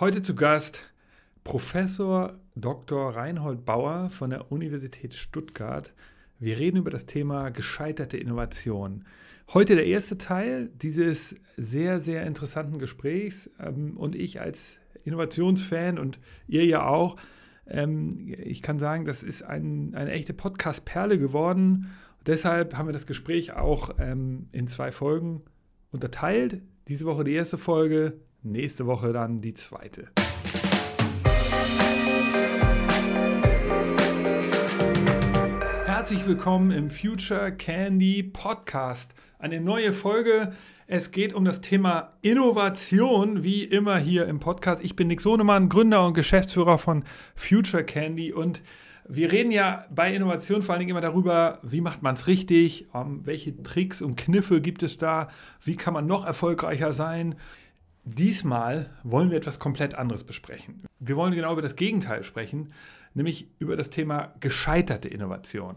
Heute zu Gast Professor Dr. Reinhold Bauer von der Universität Stuttgart. Wir reden über das Thema gescheiterte Innovation. Heute der erste Teil dieses sehr, sehr interessanten Gesprächs. Ähm, und ich als Innovationsfan und ihr ja auch, ähm, ich kann sagen, das ist ein, eine echte Podcast-Perle geworden. Deshalb haben wir das Gespräch auch ähm, in zwei Folgen unterteilt. Diese Woche die erste Folge, nächste Woche dann die zweite. Herzlich willkommen im Future Candy Podcast. Eine neue Folge. Es geht um das Thema Innovation, wie immer hier im Podcast. Ich bin Nick Sohnemann, Gründer und Geschäftsführer von Future Candy und wir reden ja bei Innovation vor allen Dingen immer darüber, wie macht man es richtig, um, welche Tricks und Kniffe gibt es da, wie kann man noch erfolgreicher sein. Diesmal wollen wir etwas komplett anderes besprechen. Wir wollen genau über das Gegenteil sprechen, nämlich über das Thema gescheiterte Innovation.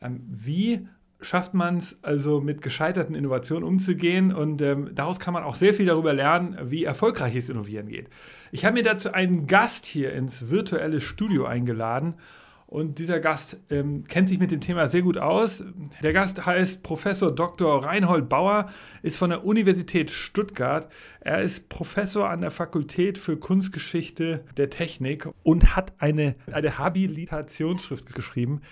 Ähm, wie schafft man es also mit gescheiterten Innovationen umzugehen und ähm, daraus kann man auch sehr viel darüber lernen, wie erfolgreiches Innovieren geht. Ich habe mir dazu einen Gast hier ins virtuelle Studio eingeladen und dieser Gast ähm, kennt sich mit dem Thema sehr gut aus. Der Gast heißt Professor Dr. Reinhold Bauer, ist von der Universität Stuttgart. Er ist Professor an der Fakultät für Kunstgeschichte der Technik und hat eine, eine Habilitationsschrift geschrieben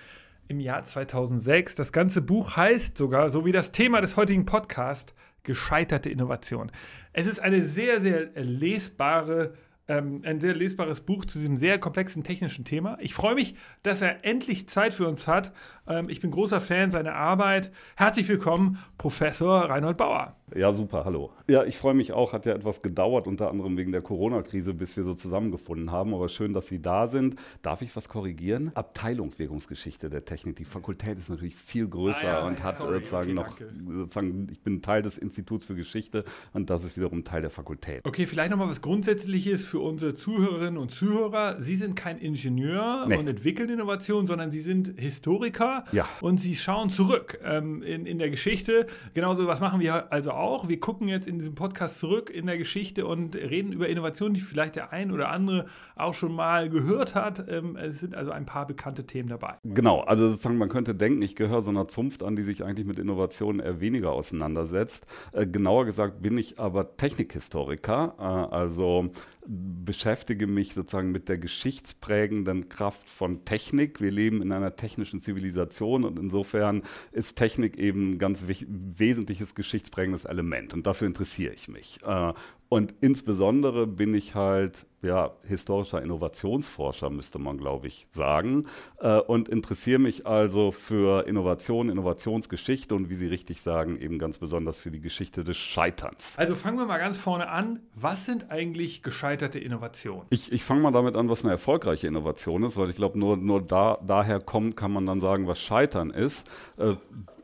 im Jahr 2006. Das ganze Buch heißt sogar, so wie das Thema des heutigen Podcasts, Gescheiterte Innovation. Es ist eine sehr, sehr lesbare ähm, ein sehr lesbares Buch zu diesem sehr komplexen technischen Thema. Ich freue mich, dass er endlich Zeit für uns hat. Ähm, ich bin großer Fan seiner Arbeit. Herzlich willkommen, Professor Reinhold Bauer. Ja, super, hallo. Ja, ich freue mich auch. Hat ja etwas gedauert, unter anderem wegen der Corona-Krise, bis wir so zusammengefunden haben. Aber schön, dass Sie da sind. Darf ich was korrigieren? Abteilung Wirkungsgeschichte der Technik. Die Fakultät ist natürlich viel größer ah, ja, und hat sorry, sozusagen okay, noch, sozusagen, ich bin Teil des Instituts für Geschichte und das ist wiederum Teil der Fakultät. Okay, vielleicht nochmal was Grundsätzliches für unsere Zuhörerinnen und Zuhörer. Sie sind kein Ingenieur nee. und entwickeln Innovationen, sondern Sie sind Historiker ja. und Sie schauen zurück ähm, in, in der Geschichte. Genauso, was machen wir also auch. Wir gucken jetzt in diesem Podcast zurück in der Geschichte und reden über Innovationen, die vielleicht der ein oder andere auch schon mal gehört hat. Ähm, es sind also ein paar bekannte Themen dabei. Genau, also sozusagen man könnte denken, ich gehöre so einer Zunft an, die sich eigentlich mit Innovationen eher weniger auseinandersetzt. Äh, genauer gesagt bin ich aber Technikhistoriker, äh, also beschäftige mich sozusagen mit der geschichtsprägenden Kraft von Technik. Wir leben in einer technischen Zivilisation und insofern ist Technik eben ein ganz wesentliches geschichtsprägendes Element und dafür interessiere ich mich. Äh, und insbesondere bin ich halt ja, historischer Innovationsforscher, müsste man, glaube ich, sagen. Äh, und interessiere mich also für Innovation, Innovationsgeschichte und wie Sie richtig sagen, eben ganz besonders für die Geschichte des Scheiterns. Also fangen wir mal ganz vorne an. Was sind eigentlich gescheiterte Innovationen? Ich, ich fange mal damit an, was eine erfolgreiche Innovation ist, weil ich glaube, nur, nur da, daher kommt, kann man dann sagen, was Scheitern ist. Äh,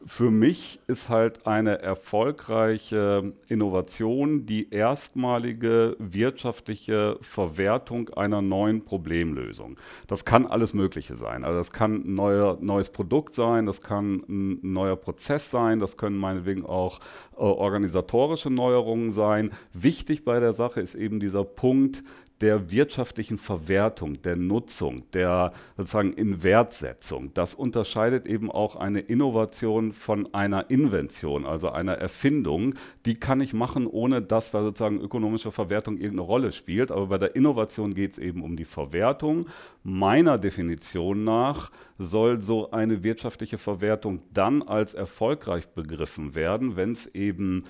für mich ist halt eine erfolgreiche Innovation die erstmalige wirtschaftliche Verwertung einer neuen Problemlösung. Das kann alles Mögliche sein. Also das kann ein neuer, neues Produkt sein, das kann ein neuer Prozess sein, das können meinetwegen auch äh, organisatorische Neuerungen sein. Wichtig bei der Sache ist eben dieser Punkt, der wirtschaftlichen Verwertung, der Nutzung, der sozusagen Inwertsetzung. Das unterscheidet eben auch eine Innovation von einer Invention, also einer Erfindung. Die kann ich machen, ohne dass da sozusagen ökonomische Verwertung irgendeine Rolle spielt. Aber bei der Innovation geht es eben um die Verwertung. Meiner Definition nach soll so eine wirtschaftliche Verwertung dann als erfolgreich begriffen werden, wenn es eben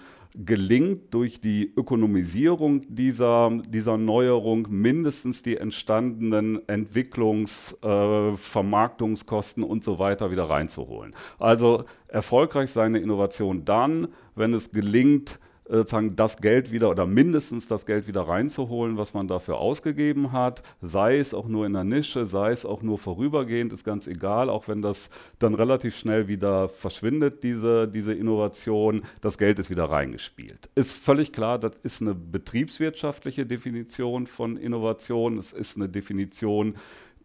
gelingt durch die Ökonomisierung dieser, dieser Neuerung mindestens die entstandenen Entwicklungs-, äh, Vermarktungskosten und so weiter wieder reinzuholen. Also erfolgreich seine Innovation dann, wenn es gelingt, sozusagen das Geld wieder oder mindestens das Geld wieder reinzuholen, was man dafür ausgegeben hat, sei es auch nur in der Nische, sei es auch nur vorübergehend, ist ganz egal, auch wenn das dann relativ schnell wieder verschwindet, diese, diese Innovation, das Geld ist wieder reingespielt. Ist völlig klar, das ist eine betriebswirtschaftliche Definition von Innovation, es ist eine Definition,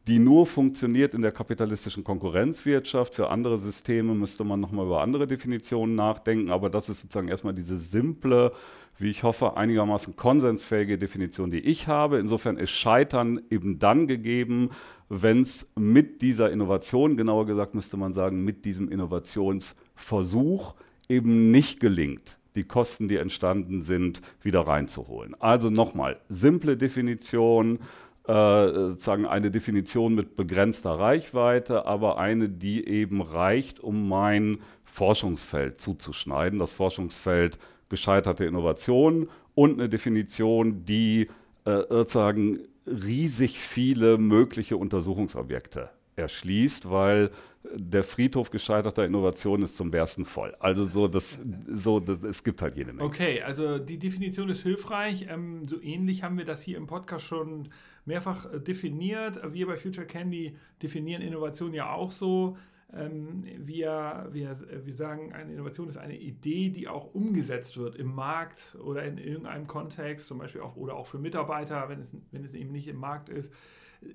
die nur funktioniert in der kapitalistischen Konkurrenzwirtschaft. Für andere Systeme müsste man nochmal über andere Definitionen nachdenken, aber das ist sozusagen erstmal diese simple, wie ich hoffe, einigermaßen konsensfähige Definition, die ich habe. Insofern ist Scheitern eben dann gegeben, wenn es mit dieser Innovation, genauer gesagt müsste man sagen, mit diesem Innovationsversuch eben nicht gelingt die Kosten, die entstanden sind, wieder reinzuholen. Also nochmal, simple Definition, sozusagen eine Definition mit begrenzter Reichweite, aber eine, die eben reicht, um mein Forschungsfeld zuzuschneiden. Das Forschungsfeld gescheiterte Innovation und eine Definition, die äh, sozusagen riesig viele mögliche Untersuchungsobjekte erschließt, weil der Friedhof gescheiterter Innovation ist zum Bersten voll. Also so, das, so das, es gibt halt jede Menge. Okay, also die Definition ist hilfreich. Ähm, so ähnlich haben wir das hier im Podcast schon mehrfach äh, definiert. Wir bei Future Candy definieren Innovation ja auch so. Ähm, wir, wir, wir sagen, eine Innovation ist eine Idee, die auch umgesetzt wird im Markt oder in irgendeinem Kontext, zum Beispiel auch oder auch für Mitarbeiter, wenn es, wenn es eben nicht im Markt ist.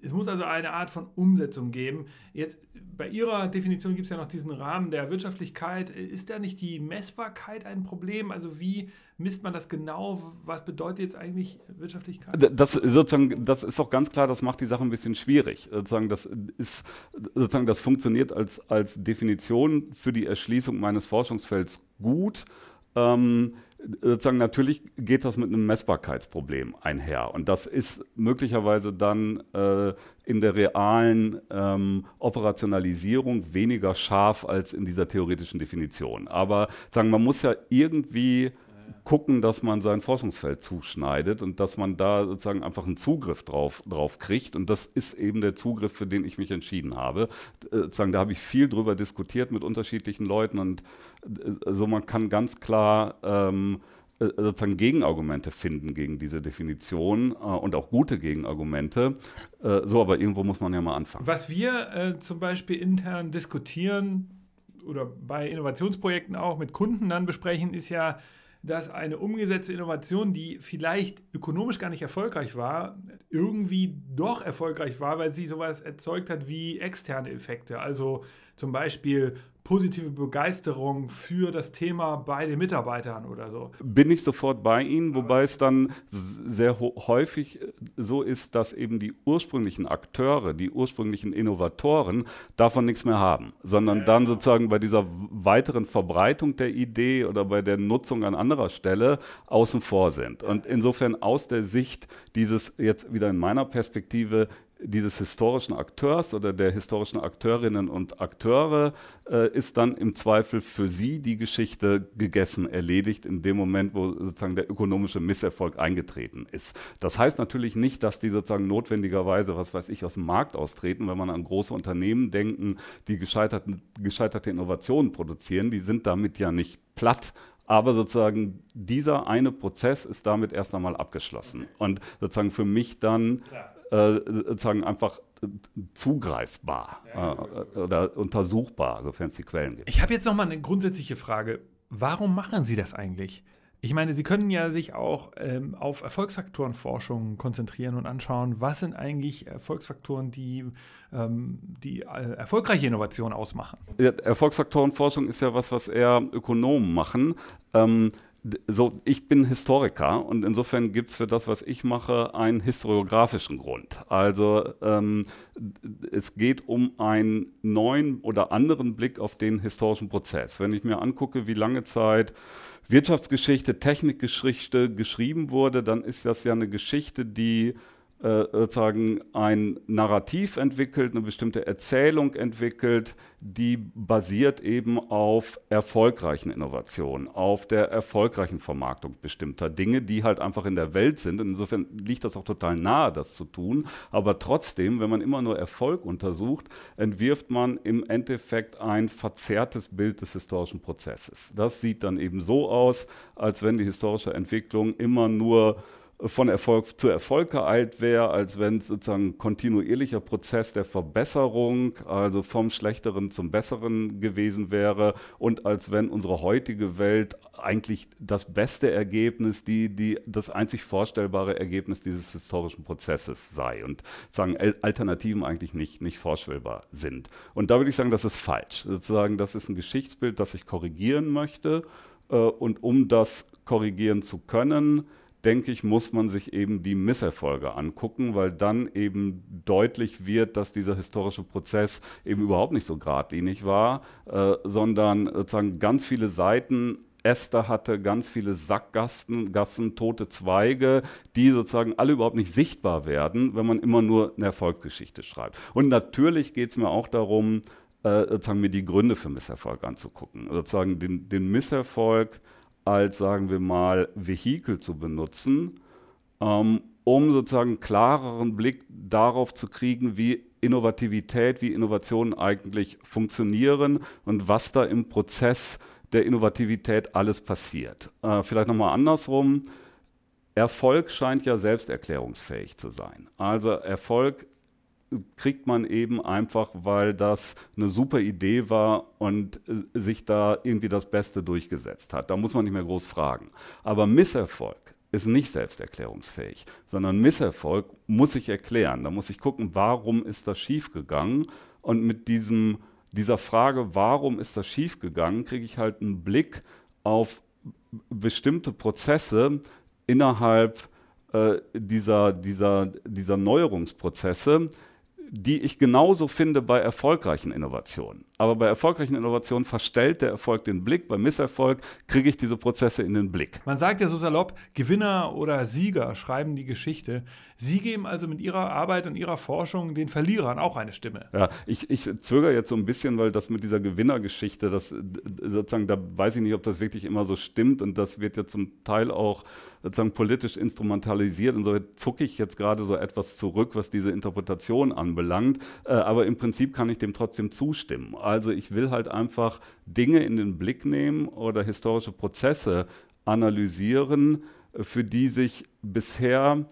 Es muss also eine Art von Umsetzung geben. Jetzt bei Ihrer Definition gibt es ja noch diesen Rahmen der Wirtschaftlichkeit. Ist da nicht die Messbarkeit ein Problem? Also wie misst man das genau? Was bedeutet jetzt eigentlich Wirtschaftlichkeit? Das sozusagen, das ist auch ganz klar, das macht die Sache ein bisschen schwierig. Sozusagen, das ist sozusagen, das funktioniert als, als Definition für die Erschließung meines Forschungsfelds gut. Ähm, sozusagen natürlich geht das mit einem Messbarkeitsproblem einher. Und das ist möglicherweise dann äh, in der realen ähm, Operationalisierung weniger scharf als in dieser theoretischen Definition. Aber sagen, man muss ja irgendwie gucken, dass man sein Forschungsfeld zuschneidet und dass man da sozusagen einfach einen Zugriff drauf, drauf kriegt. Und das ist eben der Zugriff, für den ich mich entschieden habe. Äh, sozusagen, da habe ich viel drüber diskutiert mit unterschiedlichen Leuten und äh, also man kann ganz klar ähm, äh, sozusagen Gegenargumente finden gegen diese Definition und auch gute Gegenargumente. So, aber irgendwo muss man ja mal anfangen. Was wir zum Beispiel intern diskutieren oder bei Innovationsprojekten auch mit Kunden dann besprechen, ist ja, dass eine umgesetzte Innovation, die vielleicht ökonomisch gar nicht erfolgreich war, irgendwie doch erfolgreich war, weil sie sowas erzeugt hat wie externe Effekte. Also zum Beispiel positive Begeisterung für das Thema bei den Mitarbeitern oder so. Bin ich sofort bei Ihnen, wobei es dann sehr häufig äh, so ist, dass eben die ursprünglichen Akteure, die ursprünglichen Innovatoren davon nichts mehr haben, sondern dann sozusagen bei dieser weiteren Verbreitung der Idee oder bei der Nutzung an anderer Stelle außen vor sind. Und insofern aus der Sicht dieses jetzt wieder in meiner Perspektive dieses historischen Akteurs oder der historischen Akteurinnen und Akteure äh, ist dann im Zweifel für sie die Geschichte gegessen, erledigt in dem Moment, wo sozusagen der ökonomische Misserfolg eingetreten ist. Das heißt natürlich nicht, dass die sozusagen notwendigerweise, was weiß ich, aus dem Markt austreten, wenn man an große Unternehmen denken, die gescheiterte Innovationen produzieren, die sind damit ja nicht platt, aber sozusagen dieser eine Prozess ist damit erst einmal abgeschlossen. Und sozusagen für mich dann äh, sozusagen einfach zugreifbar äh, oder untersuchbar, sofern es die Quellen gibt. Ich habe jetzt noch mal eine grundsätzliche Frage. Warum machen Sie das eigentlich? Ich meine, Sie können ja sich auch ähm, auf Erfolgsfaktorenforschung konzentrieren und anschauen, was sind eigentlich Erfolgsfaktoren, die ähm, die äh, erfolgreiche Innovation ausmachen. Ja, Erfolgsfaktorenforschung ist ja was, was eher Ökonomen machen. Ähm, so, ich bin Historiker und insofern gibt es für das, was ich mache, einen historiografischen Grund. Also ähm, es geht um einen neuen oder anderen Blick auf den historischen Prozess. Wenn ich mir angucke, wie lange Zeit Wirtschaftsgeschichte, Technikgeschichte geschrieben wurde, dann ist das ja eine Geschichte, die äh, sozusagen ein Narrativ entwickelt, eine bestimmte Erzählung entwickelt, die basiert eben auf erfolgreichen Innovationen, auf der erfolgreichen Vermarktung bestimmter Dinge, die halt einfach in der Welt sind. Insofern liegt das auch total nahe, das zu tun. Aber trotzdem, wenn man immer nur Erfolg untersucht, entwirft man im Endeffekt ein verzerrtes Bild des historischen Prozesses. Das sieht dann eben so aus, als wenn die historische Entwicklung immer nur von Erfolg zu Erfolg geeilt wäre, als wenn es sozusagen ein kontinuierlicher Prozess der Verbesserung, also vom Schlechteren zum Besseren gewesen wäre und als wenn unsere heutige Welt eigentlich das beste Ergebnis, die, die, das einzig vorstellbare Ergebnis dieses historischen Prozesses sei und sagen Alternativen eigentlich nicht, nicht vorstellbar sind. Und da würde ich sagen, das ist falsch. Sozusagen, das ist ein Geschichtsbild, das ich korrigieren möchte. Äh, und um das korrigieren zu können, denke ich, muss man sich eben die Misserfolge angucken, weil dann eben deutlich wird, dass dieser historische Prozess eben überhaupt nicht so geradlinig war, äh, sondern sozusagen ganz viele Seiten Äste hatte, ganz viele Sackgassen, Gassen, tote Zweige, die sozusagen alle überhaupt nicht sichtbar werden, wenn man immer nur eine Erfolgsgeschichte schreibt. Und natürlich geht es mir auch darum, äh, sozusagen mir die Gründe für Misserfolg anzugucken. Sozusagen den, den Misserfolg als, sagen wir mal, Vehikel zu benutzen, ähm, um sozusagen einen klareren Blick darauf zu kriegen, wie Innovativität, wie Innovationen eigentlich funktionieren und was da im Prozess der Innovativität alles passiert. Äh, vielleicht nochmal andersrum. Erfolg scheint ja selbsterklärungsfähig zu sein. Also Erfolg kriegt man eben einfach, weil das eine super Idee war und äh, sich da irgendwie das Beste durchgesetzt hat. Da muss man nicht mehr groß fragen. Aber Misserfolg ist nicht selbsterklärungsfähig, sondern Misserfolg muss ich erklären. Da muss ich gucken, warum ist das schiefgegangen und mit diesem, dieser Frage, warum ist das schiefgegangen, kriege ich halt einen Blick auf bestimmte Prozesse innerhalb äh, dieser, dieser, dieser Neuerungsprozesse, die ich genauso finde bei erfolgreichen Innovationen. Aber bei erfolgreichen Innovationen verstellt der Erfolg den Blick, bei Misserfolg kriege ich diese Prozesse in den Blick. Man sagt ja so salopp, Gewinner oder Sieger schreiben die Geschichte. Sie geben also mit Ihrer Arbeit und Ihrer Forschung den Verlierern auch eine Stimme. Ja, ich, ich zögere jetzt so ein bisschen, weil das mit dieser Gewinnergeschichte, das sozusagen, da weiß ich nicht, ob das wirklich immer so stimmt und das wird ja zum Teil auch sozusagen politisch instrumentalisiert. Und so zucke ich jetzt gerade so etwas zurück, was diese Interpretation anbelangt. Äh, aber im Prinzip kann ich dem trotzdem zustimmen. Also ich will halt einfach Dinge in den Blick nehmen oder historische Prozesse analysieren, äh, für die sich bisher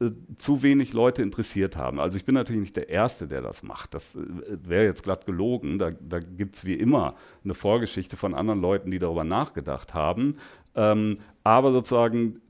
äh, zu wenig Leute interessiert haben. Also ich bin natürlich nicht der Erste, der das macht. Das äh, wäre jetzt glatt gelogen. Da, da gibt es wie immer eine Vorgeschichte von anderen Leuten, die darüber nachgedacht haben. Ähm, aber sozusagen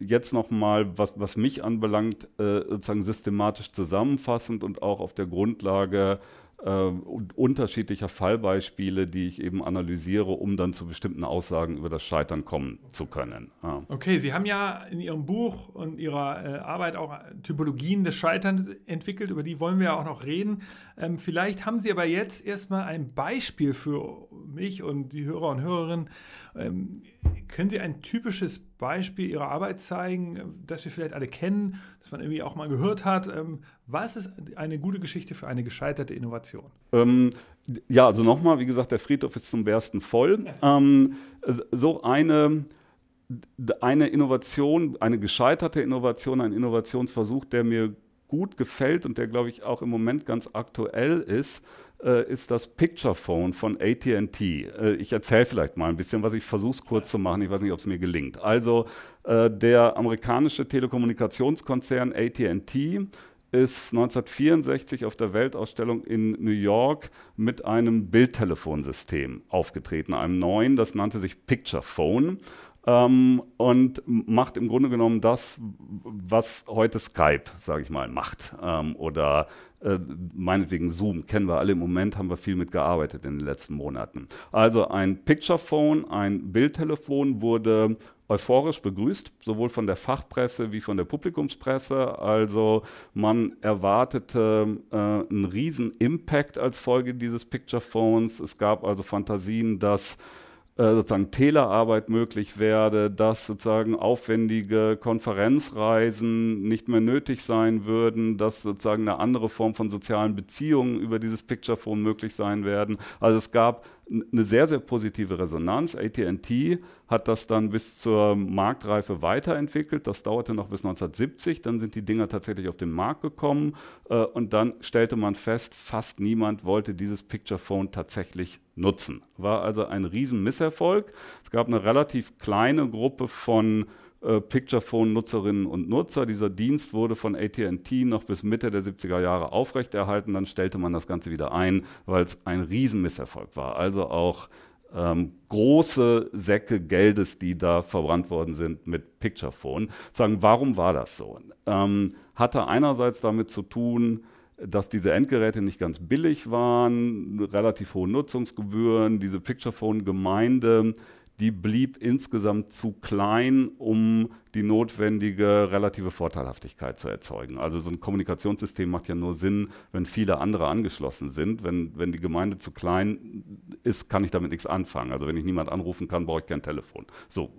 jetzt nochmal, was, was mich anbelangt, äh, sozusagen systematisch zusammenfassend und auch auf der Grundlage äh, unterschiedlicher Fallbeispiele, die ich eben analysiere, um dann zu bestimmten Aussagen über das Scheitern kommen zu können. Ja. Okay, Sie haben ja in Ihrem Buch und Ihrer äh, Arbeit auch Typologien des Scheiterns entwickelt, über die wollen wir ja auch noch reden. Ähm, vielleicht haben Sie aber jetzt erstmal ein Beispiel für mich und die Hörer und Hörerinnen. Ähm, können Sie ein typisches Beispiel Ihrer Arbeit zeigen, das wir vielleicht alle kennen, das man irgendwie auch mal gehört hat? Ähm, was ist eine gute Geschichte für eine gescheiterte Innovation? Ähm, ja, also nochmal, wie gesagt, der Friedhof ist zum Bersten voll. Ähm, so eine eine Innovation, eine gescheiterte Innovation, ein Innovationsversuch, der mir gut gefällt und der, glaube ich, auch im Moment ganz aktuell ist, äh, ist das Picture Phone von ATT. Äh, ich erzähle vielleicht mal ein bisschen, was ich versuche es kurz zu machen. Ich weiß nicht, ob es mir gelingt. Also äh, der amerikanische Telekommunikationskonzern ATT ist 1964 auf der Weltausstellung in New York mit einem Bildtelefonsystem aufgetreten, einem neuen, das nannte sich Picture Phone ähm, und macht im Grunde genommen das, was heute Skype, sage ich mal, macht. Ähm, oder äh, meinetwegen Zoom, kennen wir alle im Moment, haben wir viel mit gearbeitet in den letzten Monaten. Also ein Picture Phone, ein Bildtelefon wurde euphorisch begrüßt, sowohl von der Fachpresse wie von der Publikumspresse. Also man erwartete äh, einen riesen Impact als Folge dieses Picture Phones. Es gab also Fantasien, dass äh, sozusagen Telearbeit möglich werde, dass sozusagen aufwendige Konferenzreisen nicht mehr nötig sein würden, dass sozusagen eine andere Form von sozialen Beziehungen über dieses Picture Phone möglich sein werden. Also es gab eine sehr, sehr positive Resonanz. ATT hat das dann bis zur Marktreife weiterentwickelt. Das dauerte noch bis 1970. Dann sind die Dinger tatsächlich auf den Markt gekommen. Äh, und dann stellte man fest, fast niemand wollte dieses Picture Phone tatsächlich nutzen. War also ein riesen Misserfolg. Es gab eine relativ kleine Gruppe von äh, Picturephone-Nutzerinnen und Nutzer. Dieser Dienst wurde von ATT noch bis Mitte der 70er Jahre aufrechterhalten. Dann stellte man das Ganze wieder ein, weil es ein Riesenmisserfolg war. Also auch ähm, große Säcke Geldes, die da verbrannt worden sind mit Picturephone. Sagen, warum war das so? Ähm, hatte einerseits damit zu tun, dass diese Endgeräte nicht ganz billig waren, relativ hohe Nutzungsgebühren, diese Picturephone-Gemeinde die blieb insgesamt zu klein, um die notwendige relative Vorteilhaftigkeit zu erzeugen. Also so ein Kommunikationssystem macht ja nur Sinn, wenn viele andere angeschlossen sind. Wenn, wenn die Gemeinde zu klein ist, kann ich damit nichts anfangen. Also wenn ich niemand anrufen kann, brauche ich kein Telefon. So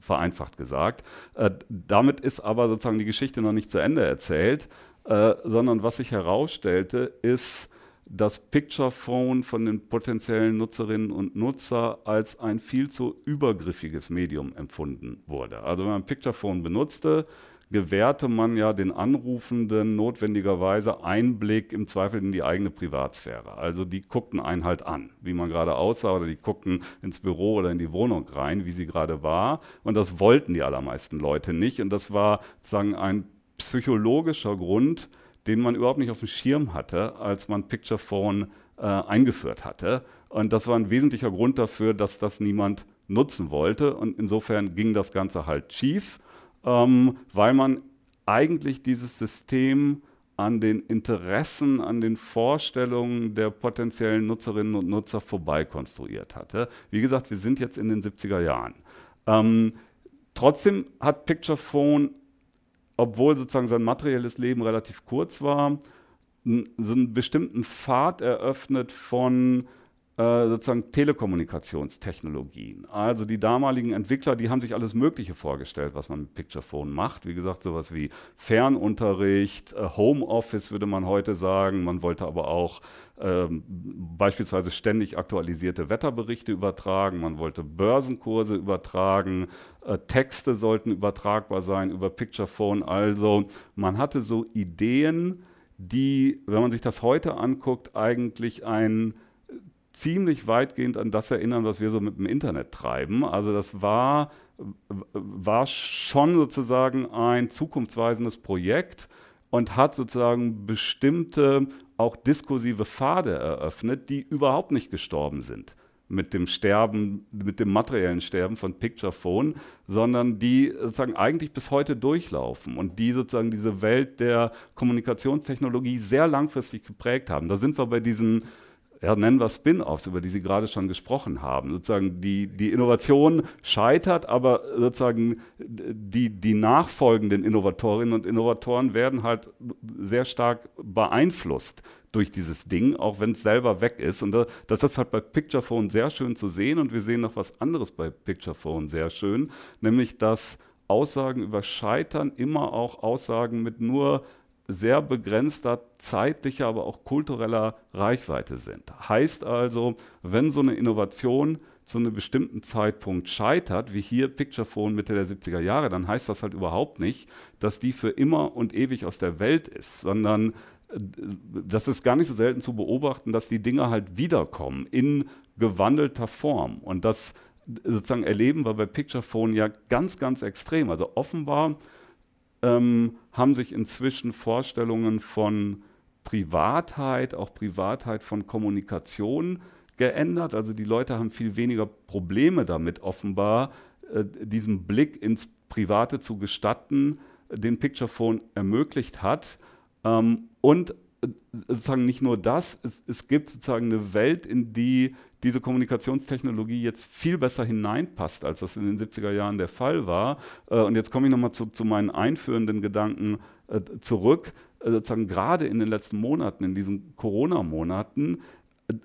vereinfacht gesagt. Äh, damit ist aber sozusagen die Geschichte noch nicht zu Ende erzählt, äh, sondern was sich herausstellte, ist, das Picture Phone von den potenziellen Nutzerinnen und Nutzer als ein viel zu übergriffiges Medium empfunden wurde. Also wenn man Picture Phone benutzte, gewährte man ja den Anrufenden notwendigerweise Einblick im Zweifel in die eigene Privatsphäre. Also die guckten einen halt an, wie man gerade aussah, oder die guckten ins Büro oder in die Wohnung rein, wie sie gerade war. Und das wollten die allermeisten Leute nicht. Und das war sozusagen ein psychologischer Grund, den man überhaupt nicht auf dem Schirm hatte, als man Picture Phone äh, eingeführt hatte. Und das war ein wesentlicher Grund dafür, dass das niemand nutzen wollte. Und insofern ging das Ganze halt schief, ähm, weil man eigentlich dieses System an den Interessen, an den Vorstellungen der potenziellen Nutzerinnen und Nutzer vorbei konstruiert hatte. Wie gesagt, wir sind jetzt in den 70er Jahren. Ähm, trotzdem hat Picture Phone obwohl sozusagen sein materielles Leben relativ kurz war, so einen bestimmten Pfad eröffnet von äh, sozusagen Telekommunikationstechnologien. Also die damaligen Entwickler, die haben sich alles Mögliche vorgestellt, was man mit Picturephone macht. Wie gesagt, sowas wie Fernunterricht, äh, Homeoffice würde man heute sagen. Man wollte aber auch ähm, beispielsweise ständig aktualisierte Wetterberichte übertragen. Man wollte Börsenkurse übertragen. Äh, Texte sollten übertragbar sein über Picturephone. Also man hatte so Ideen, die, wenn man sich das heute anguckt, eigentlich ein ziemlich weitgehend an das erinnern, was wir so mit dem Internet treiben. Also das war, war schon sozusagen ein zukunftsweisendes Projekt und hat sozusagen bestimmte auch diskursive Pfade eröffnet, die überhaupt nicht gestorben sind mit dem Sterben, mit dem materiellen Sterben von Picture Phone, sondern die sozusagen eigentlich bis heute durchlaufen und die sozusagen diese Welt der Kommunikationstechnologie sehr langfristig geprägt haben. Da sind wir bei diesen ja, nennen wir Spin-offs, über die Sie gerade schon gesprochen haben. Sozusagen die, die Innovation scheitert, aber sozusagen die, die nachfolgenden Innovatorinnen und Innovatoren werden halt sehr stark beeinflusst durch dieses Ding, auch wenn es selber weg ist. Und das, das ist halt bei Picturephone sehr schön zu sehen. Und wir sehen noch was anderes bei Picturephone sehr schön, nämlich dass Aussagen über Scheitern immer auch Aussagen mit nur sehr begrenzter zeitlicher, aber auch kultureller Reichweite sind. Heißt also, wenn so eine Innovation zu einem bestimmten Zeitpunkt scheitert, wie hier Picturephone Mitte der 70er Jahre, dann heißt das halt überhaupt nicht, dass die für immer und ewig aus der Welt ist, sondern äh, das ist gar nicht so selten zu beobachten, dass die Dinge halt wiederkommen in gewandelter Form. Und das sozusagen erleben wir bei Picturephone ja ganz, ganz extrem. Also offenbar ähm, haben sich inzwischen Vorstellungen von Privatheit, auch Privatheit von Kommunikation geändert. Also die Leute haben viel weniger Probleme damit, offenbar äh, diesen Blick ins Private zu gestatten, den Picturephone ermöglicht hat. Ähm, und sozusagen nicht nur das, es, es, gibt sozusagen eine Welt, in die diese Kommunikationstechnologie jetzt viel besser hineinpasst, als das in den 70er Jahren der Fall war. Äh, und jetzt komme ich nochmal zu, zu meinen einführenden Gedanken äh, zurück. Äh, sozusagen gerade in den letzten Monaten, in diesen Corona-Monaten,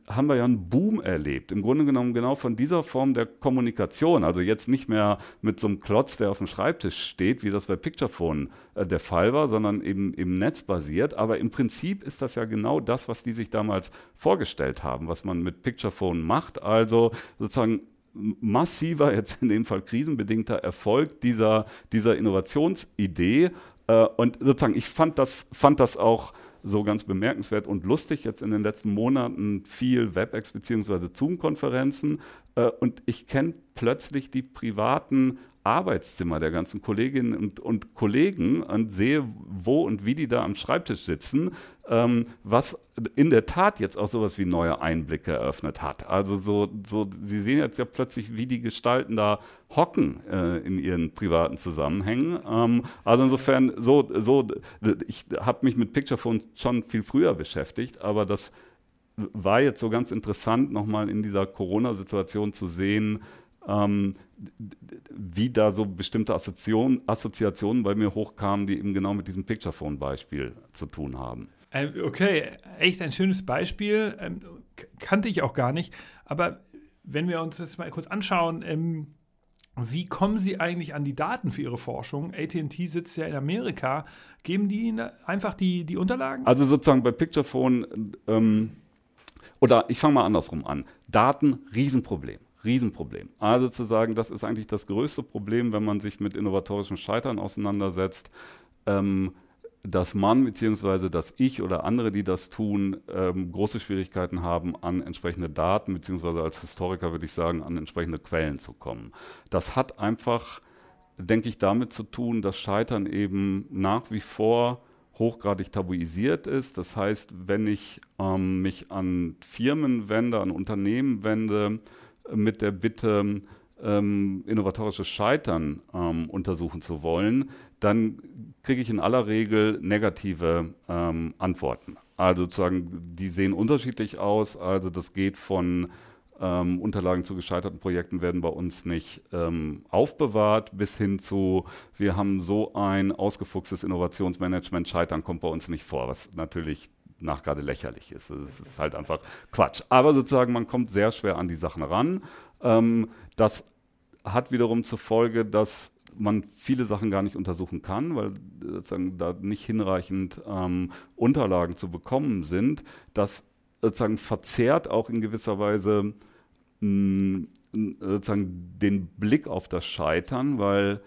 haben wir ja einen Boom erlebt. Im Grunde genommen genau von dieser Form der Kommunikation. Also jetzt nicht mehr mit so einem Klotz, der auf dem Schreibtisch steht, wie das bei Picturephone äh, der Fall war, sondern eben im Netz basiert. Aber im Prinzip ist das ja genau das, was die sich damals vorgestellt haben, was man mit Picturephone macht. Also sozusagen massiver, jetzt in dem Fall krisenbedingter Erfolg dieser, dieser Innovationsidee. Äh, und sozusagen, ich fand das, fand das auch so ganz bemerkenswert und lustig. Jetzt in den letzten Monaten viel WebEx bzw. Zoom-Konferenzen. Äh, und ich kenne plötzlich die privaten Arbeitszimmer der ganzen Kolleginnen und, und, Kollegen und sehe, wo und wie die da am Schreibtisch sitzen, ähm, was in der Tat jetzt auch sowas wie neue Einblicke eröffnet hat. Also so, so Sie sehen jetzt ja plötzlich, wie die Gestalten da hocken äh, in ihren privaten Zusammenhängen. Ähm, also insofern, so, so ich habe mich mit Picturephone schon viel früher beschäftigt, aber das war jetzt so ganz interessant, nochmal in dieser Corona-Situation zu sehen, ähm, wie da so bestimmte Assoziation, Assoziationen bei mir hochkamen, die eben genau mit diesem Picturephone-Beispiel zu tun haben. Ähm, okay, echt ein schönes Beispiel. Ähm, kannte ich auch gar nicht. Aber wenn wir uns das mal kurz anschauen, ähm, wie kommen Sie eigentlich an die Daten für Ihre Forschung? ATT sitzt ja in Amerika. Geben die Ihnen einfach die, die Unterlagen? Also sozusagen bei Picturephone, ähm, oder ich fange mal andersrum an. Daten, Riesenproblem. Riesenproblem. Also zu sagen, das ist eigentlich das größte Problem, wenn man sich mit innovatorischem Scheitern auseinandersetzt, ähm, dass man bzw. dass ich oder andere, die das tun, ähm, große Schwierigkeiten haben, an entsprechende Daten bzw. als Historiker würde ich sagen, an entsprechende Quellen zu kommen. Das hat einfach, denke ich, damit zu tun, dass Scheitern eben nach wie vor hochgradig tabuisiert ist. Das heißt, wenn ich ähm, mich an Firmen wende, an Unternehmen wende, mit der Bitte, ähm, innovatorisches Scheitern ähm, untersuchen zu wollen, dann kriege ich in aller Regel negative ähm, Antworten. Also sozusagen, die sehen unterschiedlich aus. Also das geht von ähm, Unterlagen zu gescheiterten Projekten werden bei uns nicht ähm, aufbewahrt, bis hin zu, wir haben so ein ausgefuchstes Innovationsmanagement, Scheitern kommt bei uns nicht vor, was natürlich nach gerade lächerlich ist. Es ist halt einfach Quatsch. Aber sozusagen, man kommt sehr schwer an die Sachen ran. Ähm, das hat wiederum zur Folge, dass man viele Sachen gar nicht untersuchen kann, weil sozusagen da nicht hinreichend ähm, Unterlagen zu bekommen sind. Das sozusagen verzerrt auch in gewisser Weise mh, sozusagen den Blick auf das Scheitern, weil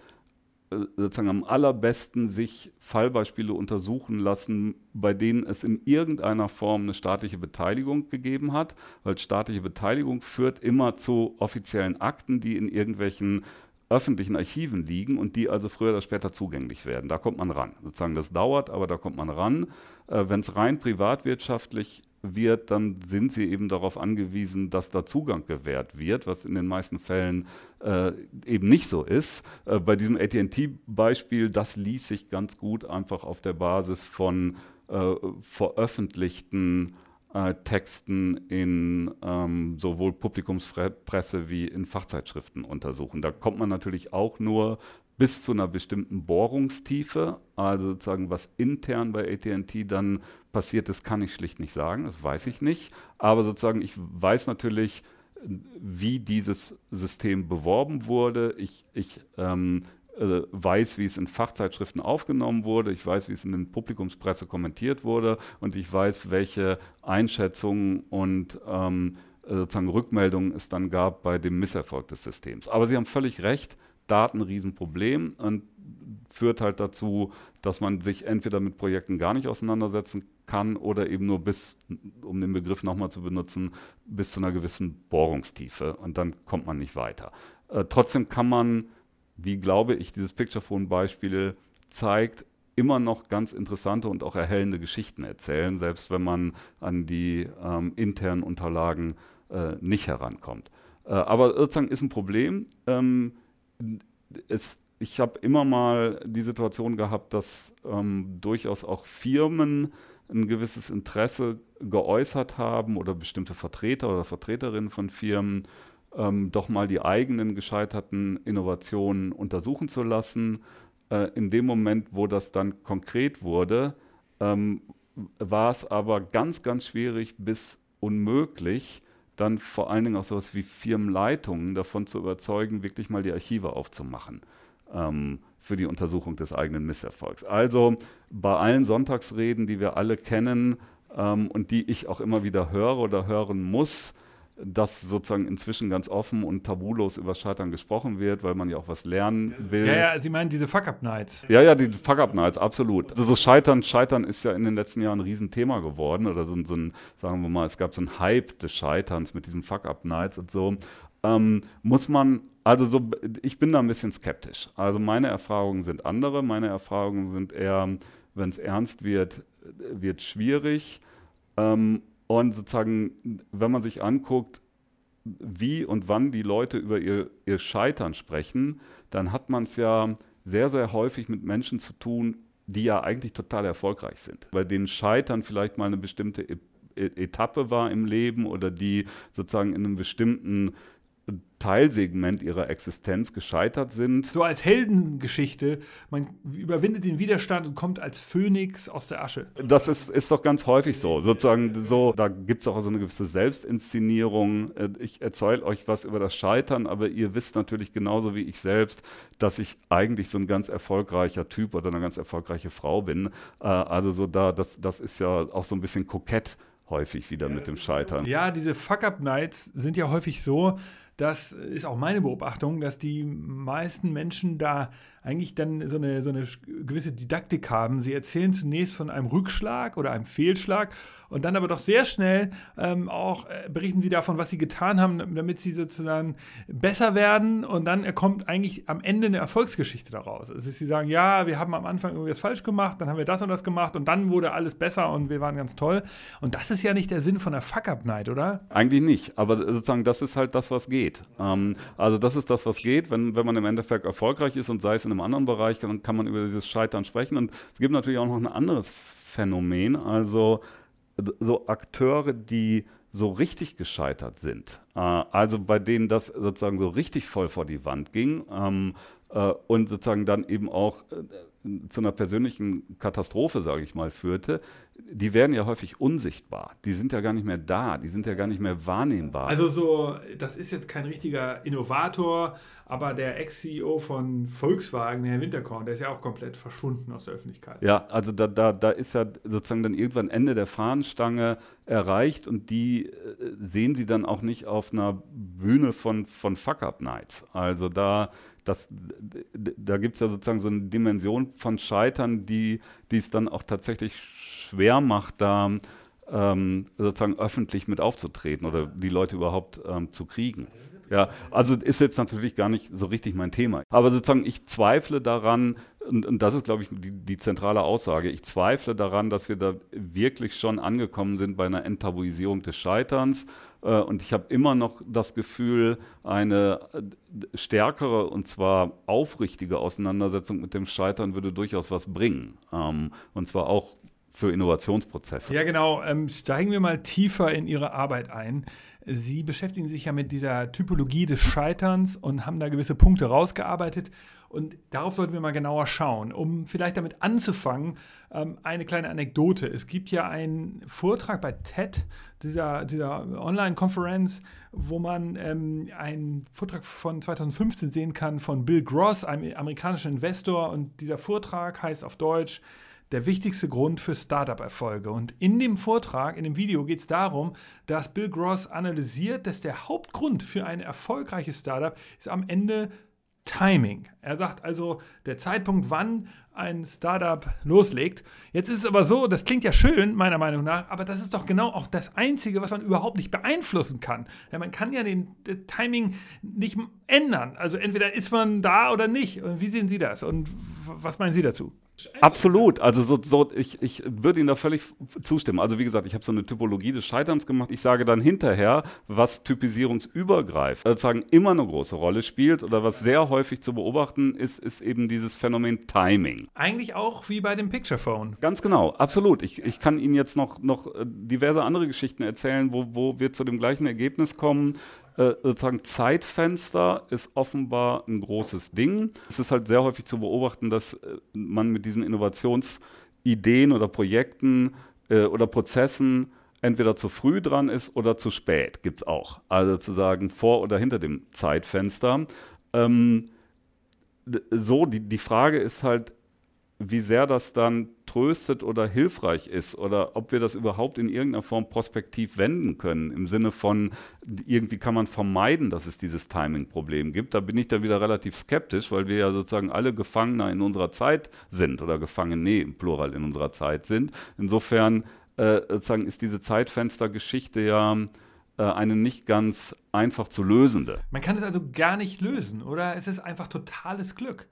sozusagen am allerbesten sich Fallbeispiele untersuchen lassen, bei denen es in irgendeiner Form eine staatliche Beteiligung gegeben hat, weil staatliche Beteiligung führt immer zu offiziellen Akten, die in irgendwelchen öffentlichen Archiven liegen und die also früher oder später zugänglich werden. Da kommt man ran. Sozusagen das dauert, aber da kommt man ran. Äh, Wenn es rein privatwirtschaftlich wird, dann sind sie eben darauf angewiesen, dass da Zugang gewährt wird, was in den meisten Fällen äh, eben nicht so ist. Äh, bei diesem ATT-Beispiel, das ließ sich ganz gut einfach auf der Basis von äh, veröffentlichten äh, Texten in ähm, sowohl Publikumspresse wie in Fachzeitschriften untersuchen. Da kommt man natürlich auch nur bis zu einer bestimmten Bohrungstiefe. Also sozusagen, was intern bei ATT dann passiert ist, kann ich schlicht nicht sagen. Das weiß ich nicht. Aber sozusagen, ich weiß natürlich, wie dieses System beworben wurde. Ich, ich ähm, äh, weiß, wie es in Fachzeitschriften aufgenommen wurde, ich weiß, wie es in den Publikumspresse kommentiert wurde und ich weiß, welche Einschätzungen und ähm, sozusagen Rückmeldungen es dann gab bei dem Misserfolg des Systems. Aber Sie haben völlig recht, Daten ein Riesenproblem und führt halt dazu, dass man sich entweder mit Projekten gar nicht auseinandersetzen kann oder eben nur bis, um den Begriff nochmal zu benutzen, bis zu einer gewissen Bohrungstiefe und dann kommt man nicht weiter. Äh, trotzdem kann man, wie glaube ich, dieses Picturephone-Beispiel zeigt, immer noch ganz interessante und auch erhellende Geschichten erzählen, selbst wenn man an die ähm, internen Unterlagen äh, nicht herankommt. Äh, aber sozusagen ist ein Problem. Ähm, es, ich habe immer mal die Situation gehabt, dass ähm, durchaus auch Firmen ein gewisses Interesse geäußert haben oder bestimmte Vertreter oder Vertreterinnen von Firmen, ähm, doch mal die eigenen gescheiterten Innovationen untersuchen zu lassen. Äh, in dem Moment, wo das dann konkret wurde, ähm, war es aber ganz, ganz schwierig bis unmöglich, dann vor allen Dingen auch sowas wie Firmenleitungen davon zu überzeugen, wirklich mal die Archive aufzumachen ähm, für die Untersuchung des eigenen Misserfolgs. Also bei allen Sonntagsreden, die wir alle kennen ähm, und die ich auch immer wieder höre oder hören muss, dass sozusagen inzwischen ganz offen und tabulos über Scheitern gesprochen wird, weil man ja auch was lernen will. Ja, ja, Sie meinen diese Fuck-Up-Nights. Ja, ja, die Fuck-Up-Nights, absolut. Also so Scheitern, Scheitern ist ja in den letzten Jahren ein Riesenthema geworden oder so, so ein, sagen wir mal, es gab so einen Hype des Scheiterns mit diesen Fuck-Up-Nights und so. ähm, muss man, also so, ich bin da ein bisschen skeptisch. Also meine Erfahrungen sind andere. Meine Erfahrungen sind eher, wenn es ernst wird, wird schwierig. Ähm, und sozusagen, wenn man sich anguckt, wie und wann die Leute über ihr, ihr Scheitern sprechen, dann hat man es ja sehr, sehr häufig mit Menschen zu tun, die ja eigentlich total erfolgreich sind. Bei denen Scheitern vielleicht mal eine bestimmte e-, Etappe war im Leben oder die sozusagen in einem bestimmten Teilsegment ihrer Existenz gescheitert sind. So als Heldengeschichte, man überwindet den Widerstand und kommt als Phönix aus der Asche. Das ist, ist doch ganz häufig so. Sozusagen so, da gibt es auch so eine gewisse Selbstinszenierung. Äh, ich erzähle euch was über das Scheitern, aber ihr wisst natürlich genauso wie ich selbst, dass ich eigentlich so ein ganz erfolgreicher Typ oder eine ganz erfolgreiche Frau bin. Äh, also so da, das, das ist ja auch so ein bisschen kokett häufig wieder mit dem Scheitern. Ja, diese Fuck-Up-Nights sind ja häufig so, das ist auch meine Beobachtung, dass die meisten Menschen da eigentlich dann so eine, so eine gewisse Didaktik haben. Sie erzählen zunächst von einem Rückschlag oder einem Fehlschlag und dann aber doch sehr schnell ähm, auch äh, berichten sie davon, was sie getan haben, damit sie sozusagen besser werden und dann kommt eigentlich am Ende eine Erfolgsgeschichte daraus. Also sie sagen, ja, wir haben am Anfang irgendwas falsch gemacht, dann haben wir das und das gemacht und dann wurde alles besser und wir waren ganz toll. Und das ist ja nicht der Sinn von der Fuck-Up-Night, oder? Eigentlich nicht, aber sozusagen das ist halt das, was geht. Ähm, also das ist das, was geht, wenn, wenn man im Endeffekt erfolgreich ist und sei es in einem anderen Bereich, dann kann man über dieses Scheitern sprechen. Und es gibt natürlich auch noch ein anderes Phänomen, also so Akteure, die so richtig gescheitert sind, äh, also bei denen das sozusagen so richtig voll vor die Wand ging ähm, äh, und sozusagen dann eben auch äh, zu einer persönlichen Katastrophe, sage ich mal, führte, die werden ja häufig unsichtbar. Die sind ja gar nicht mehr da, die sind ja gar nicht mehr wahrnehmbar. Also so, das ist jetzt kein richtiger Innovator, aber der Ex-CEO von Volkswagen, Herr Winterkorn, der ist ja auch komplett verschwunden aus der Öffentlichkeit. Ja, also da, da, da ist ja sozusagen dann irgendwann Ende der Fahnenstange erreicht und die äh, sehen sie dann auch nicht auf einer Bühne von, von Fuck-Up-Nights. Also da das, da gibt es ja sozusagen so eine Dimension von Scheitern, die es dann auch tatsächlich schwer macht, da ähm, sozusagen öffentlich mit aufzutreten oder die Leute überhaupt ähm, zu kriegen. Ja, also ist jetzt natürlich gar nicht so richtig mein Thema. Aber sozusagen, ich zweifle daran, und, und das ist, glaube ich, die, die, zentrale Aussage, ich zweifle daran, dass wir da wirklich schon angekommen sind bei einer Enttabuisierung des Scheiterns. Äh, und ich habe immer noch das Gefühl, eine äh, stärkere und zwar aufrichtige Auseinandersetzung mit dem Scheitern würde durchaus was bringen. Ähm, und zwar auch für Innovationsprozesse. Ja, genau. Ähm, steigen wir mal tiefer in Ihre Arbeit ein. Sie beschäftigen sich ja mit dieser Typologie des Scheiterns und haben da gewisse Punkte rausgearbeitet. Und darauf sollten wir mal genauer schauen. Um vielleicht damit anzufangen, ähm, eine kleine Anekdote. Es gibt ja einen Vortrag bei TED, dieser, dieser Online-Konferenz, wo man ähm, einen Vortrag von 2015 sehen kann von Bill Gross, einem amerikanischen Investor. Und dieser Vortrag heißt auf Deutsch, der wichtigste Grund für Startup-Erfolge. Und in dem Vortrag, in dem Video geht es darum, dass Bill Gross analysiert, dass der Hauptgrund für ein erfolgreiches Startup ist am Ende Timing. Er sagt also, der Zeitpunkt, wann ein Startup loslegt. Jetzt ist es aber so, das klingt ja schön, meiner Meinung nach, aber das ist doch genau auch das Einzige, was man überhaupt nicht beeinflussen kann. Ja, man kann ja den, den Timing nicht ändern. Also entweder ist man da oder nicht. Und wie sehen Sie das? Und was meinen Sie dazu? Absolut. Also so, so ich, ich würde Ihnen da völlig zustimmen. Also wie gesagt, ich habe so eine Typologie des Scheiterns gemacht. Ich sage dann hinterher, was typisierungsübergreifend sozusagen immer eine große Rolle spielt oder was sehr häufig zu beobachten ist, ist eben dieses Phänomen Timing. Eigentlich auch wie bei dem Picture Phone. Ganz genau, absolut. Ich, ich kann Ihnen jetzt noch, noch äh, diverse andere Geschichten erzählen, wo, wo wir zu dem gleichen Ergebnis kommen. Äh, sozusagen Zeitfenster ist offenbar ein großes Ding. Es ist halt sehr häufig zu beobachten, dass äh, man mit diesen Innovationsideen oder Projekten äh, oder Prozessen entweder zu früh dran ist oder zu spät, gibt es auch. Also zu sagen, vor oder hinter dem Zeitfenster. Ähm, so, die, die Frage ist halt, wie sehr das dann tröstet oder hilfreich ist oder ob wir das überhaupt in irgendeiner Form prospektiv wenden können, im Sinne von, irgendwie kann man vermeiden, dass es dieses Timing-Problem gibt. Da bin ich dann wieder relativ skeptisch, weil wir ja sozusagen alle Gefangener in unserer Zeit sind oder Gefangene im Plural in unserer Zeit sind. Insofern äh, sozusagen ist diese Zeitfenstergeschichte ja äh, eine nicht ganz einfach zu lösende. Man kann es also gar nicht lösen, oder? Es ist einfach totales Glück.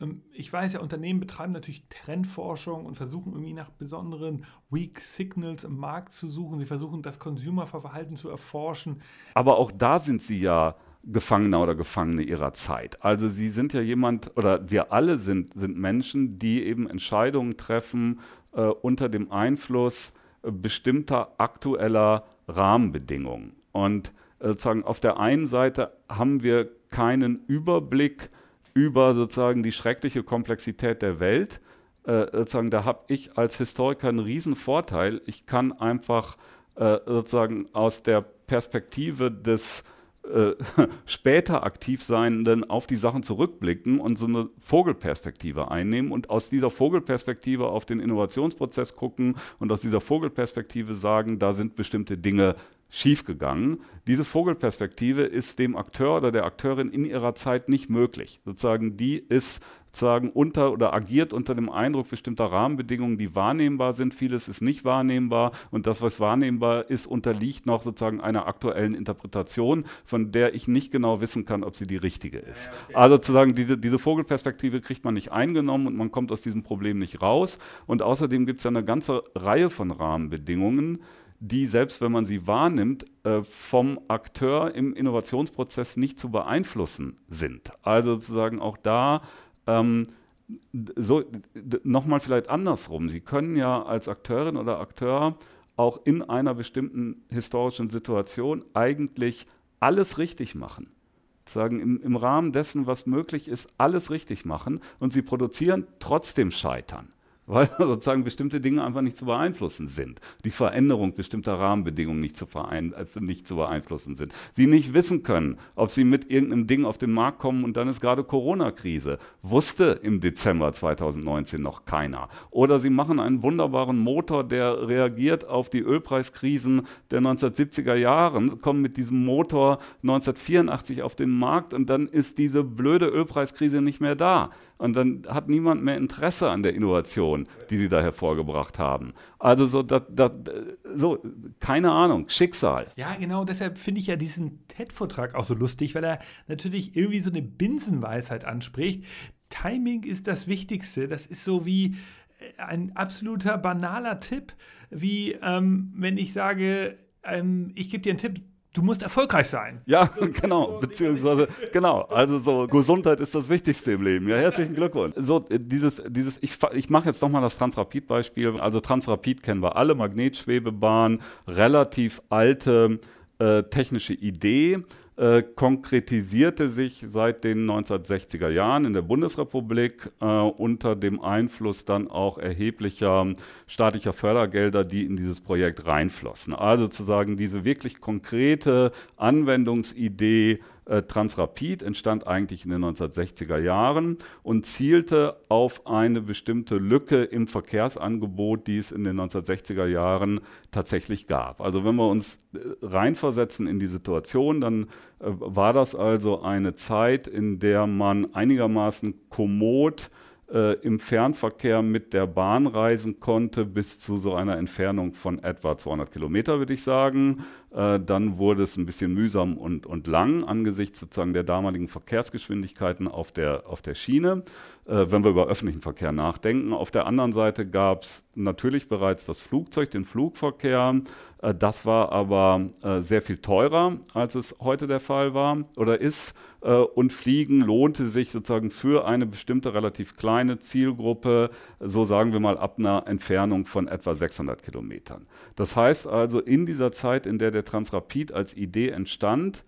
Ähm, ich weiß ja, Unternehmen betreiben natürlich Trendforschung und versuchen irgendwie nach besonderen Weak Signals im Markt zu suchen. Sie versuchen das Consumerverhalten zu erforschen. Aber auch da sind sie ja Gefangener oder Gefangene ihrer Zeit. Also sie sind ja jemand, oder wir alle sind, sind Menschen, die eben Entscheidungen treffen äh, unter dem Einfluss äh, bestimmter aktueller Rahmenbedingungen. Und äh, sozusagen auf der einen Seite haben wir keinen Überblick über sozusagen die schreckliche Komplexität der Welt. Äh, sozusagen, da habe ich als Historiker einen riesen Vorteil. Ich kann einfach äh, sozusagen aus der Perspektive des äh, später aktiv Seienden auf die Sachen zurückblicken und so eine Vogelperspektive einnehmen und aus dieser Vogelperspektive auf den Innovationsprozess gucken und aus dieser Vogelperspektive sagen, da sind bestimmte Dinge schiefgegangen. Diese Vogelperspektive ist dem Akteur oder der Akteurin in ihrer Zeit nicht möglich. Sozusagen, die ist sozusagen unter oder agiert unter dem Eindruck bestimmter Rahmenbedingungen, die wahrnehmbar sind. Vieles ist nicht wahrnehmbar und das, was wahrnehmbar ist, unterliegt noch sozusagen einer aktuellen Interpretation, von der ich nicht genau wissen kann, ob sie die richtige ist. Ja, okay. Also sozusagen diese, diese Vogelperspektive kriegt man nicht eingenommen und man kommt aus diesem Problem nicht raus. Und außerdem gibt es ja eine ganze Reihe von Rahmenbedingungen, die, selbst wenn man sie wahrnimmt, äh, vom Akteur im Innovationsprozess nicht zu beeinflussen sind. Also sozusagen auch da ähm, so, nochmal vielleicht andersrum. Sie können ja als Akteurin oder Akteur auch in einer bestimmten historischen Situation eigentlich alles richtig machen. Sagen im, im Rahmen dessen, was möglich ist, alles richtig machen und sie produzieren trotzdem Scheitern weil sozusagen bestimmte Dinge einfach nicht zu beeinflussen sind. Die Veränderung bestimmter Rahmenbedingungen nicht zu, äh, nicht zu beeinflussen sind. Sie nicht wissen können, ob sie mit irgendeinem Ding auf den Markt kommen und dann ist gerade Corona-Krise. Wusste im Dezember 2019 noch keiner. Oder sie machen einen wunderbaren Motor, der reagiert auf die Ölpreiskrisen der 1970er Jahre, kommen mit diesem Motor 1984 auf den Markt und dann ist diese blöde Ölpreiskrise nicht mehr da. Und dann hat niemand mehr Interesse an der Innovation, die sie da hervorgebracht haben. Also so, dat, dat, so keine Ahnung, Schicksal. Ja, genau, deshalb finde ich ja diesen TED-Vortrag auch so lustig, weil er natürlich irgendwie so eine Binsenweisheit anspricht. Timing ist das Wichtigste. Das ist so wie äh, ein absoluter banaler Tipp, wie ähm, wenn ich sage, ähm, ich gebe dir einen Tipp, du musst erfolgreich sein. Ja, genau, beziehungsweise, genau, also so, Gesundheit ist das Wichtigste im Leben. Ja, herzlichen Glückwunsch. So, dieses, dieses, ich, ich mache jetzt nochmal das Transrapid-Beispiel. Also Transrapid kennen wir alle, Magnetschwebebahn, relativ alte äh, technische Idee äh, konkretisierte sich seit den 1960er Jahren in der Bundesrepublik äh, unter dem Einfluss dann auch erheblicher staatlicher Fördergelder, die in dieses Projekt reinflossen. Also sozusagen diese wirklich konkrete Anwendungsidee äh, Transrapid entstand eigentlich in den 1960er Jahren und zielte auf eine bestimmte Lücke im Verkehrsangebot, die es in den 1960er Jahren tatsächlich gab. Also wenn wir uns äh, reinversetzen in die Situation, dann äh, war das also eine Zeit, in der man einigermaßen kommod äh, im Fernverkehr mit der Bahn reisen konnte, bis zu so einer Entfernung von etwa 200 Kilometer, würde ich sagen. Äh, dann wurde es ein bisschen mühsam und, und lang angesichts sozusagen der damaligen Verkehrsgeschwindigkeiten auf der, auf der Schiene, äh, wenn wir über öffentlichen Verkehr nachdenken. Auf der anderen Seite gab es natürlich bereits das Flugzeug, den Flugverkehr. Äh, das war aber äh, sehr viel teurer, als es heute der Fall war oder ist. Äh, und Fliegen lohnte sich sozusagen für eine bestimmte relativ kleine Zielgruppe, so sagen wir mal ab einer Entfernung von etwa 600 Kilometern. Das heißt also, in dieser Zeit, in der der Transrapid als Idee entstand,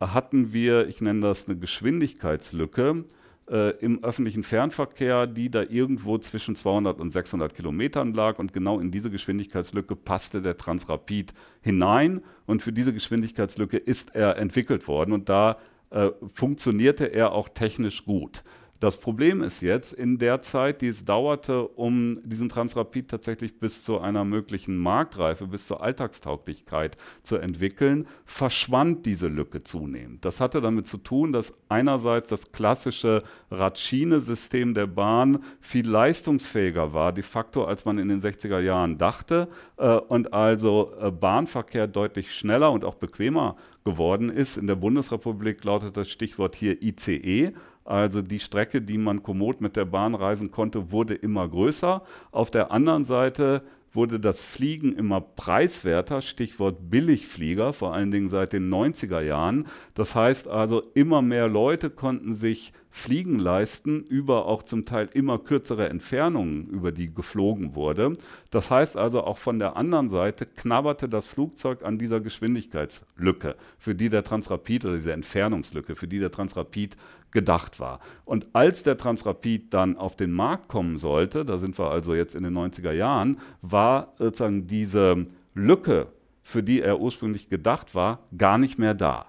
hatten wir, ich nenne das eine Geschwindigkeitslücke, äh, im öffentlichen Fernverkehr, die da irgendwo zwischen 200 und 600 Kilometern lag. Und genau in diese Geschwindigkeitslücke passte der Transrapid hinein. Und für diese Geschwindigkeitslücke ist er entwickelt worden. Und da äh, funktionierte er auch technisch gut. Das Problem ist jetzt, in der Zeit, die es dauerte, um diesen Transrapid tatsächlich bis zu einer möglichen Marktreife, bis zur Alltagstauglichkeit zu entwickeln, verschwand diese Lücke zunehmend. Das hatte damit zu tun, dass einerseits das klassische Radschiene-System der Bahn viel leistungsfähiger war, de facto, als man in den 60er Jahren dachte, äh, und also äh, Bahnverkehr deutlich schneller und auch bequemer geworden ist. In der Bundesrepublik lautet das Stichwort hier ICE. Also die Strecke, die man kommod mit der Bahn reisen konnte, wurde immer größer. Auf der anderen Seite wurde das Fliegen immer preiswerter, Stichwort Billigflieger, vor allen Dingen seit den 90er Jahren. Das heißt also, immer mehr Leute konnten sich Fliegen leisten über auch zum Teil immer kürzere Entfernungen, über die geflogen wurde. Das heißt also, auch von der anderen Seite knabberte das Flugzeug an dieser Geschwindigkeitslücke, für die der Transrapid oder diese Entfernungslücke, für die der Transrapid gedacht war. Und als der Transrapid dann auf den Markt kommen sollte, da sind wir also jetzt in den 90er Jahren, war sozusagen diese Lücke, für die er ursprünglich gedacht war, gar nicht mehr da.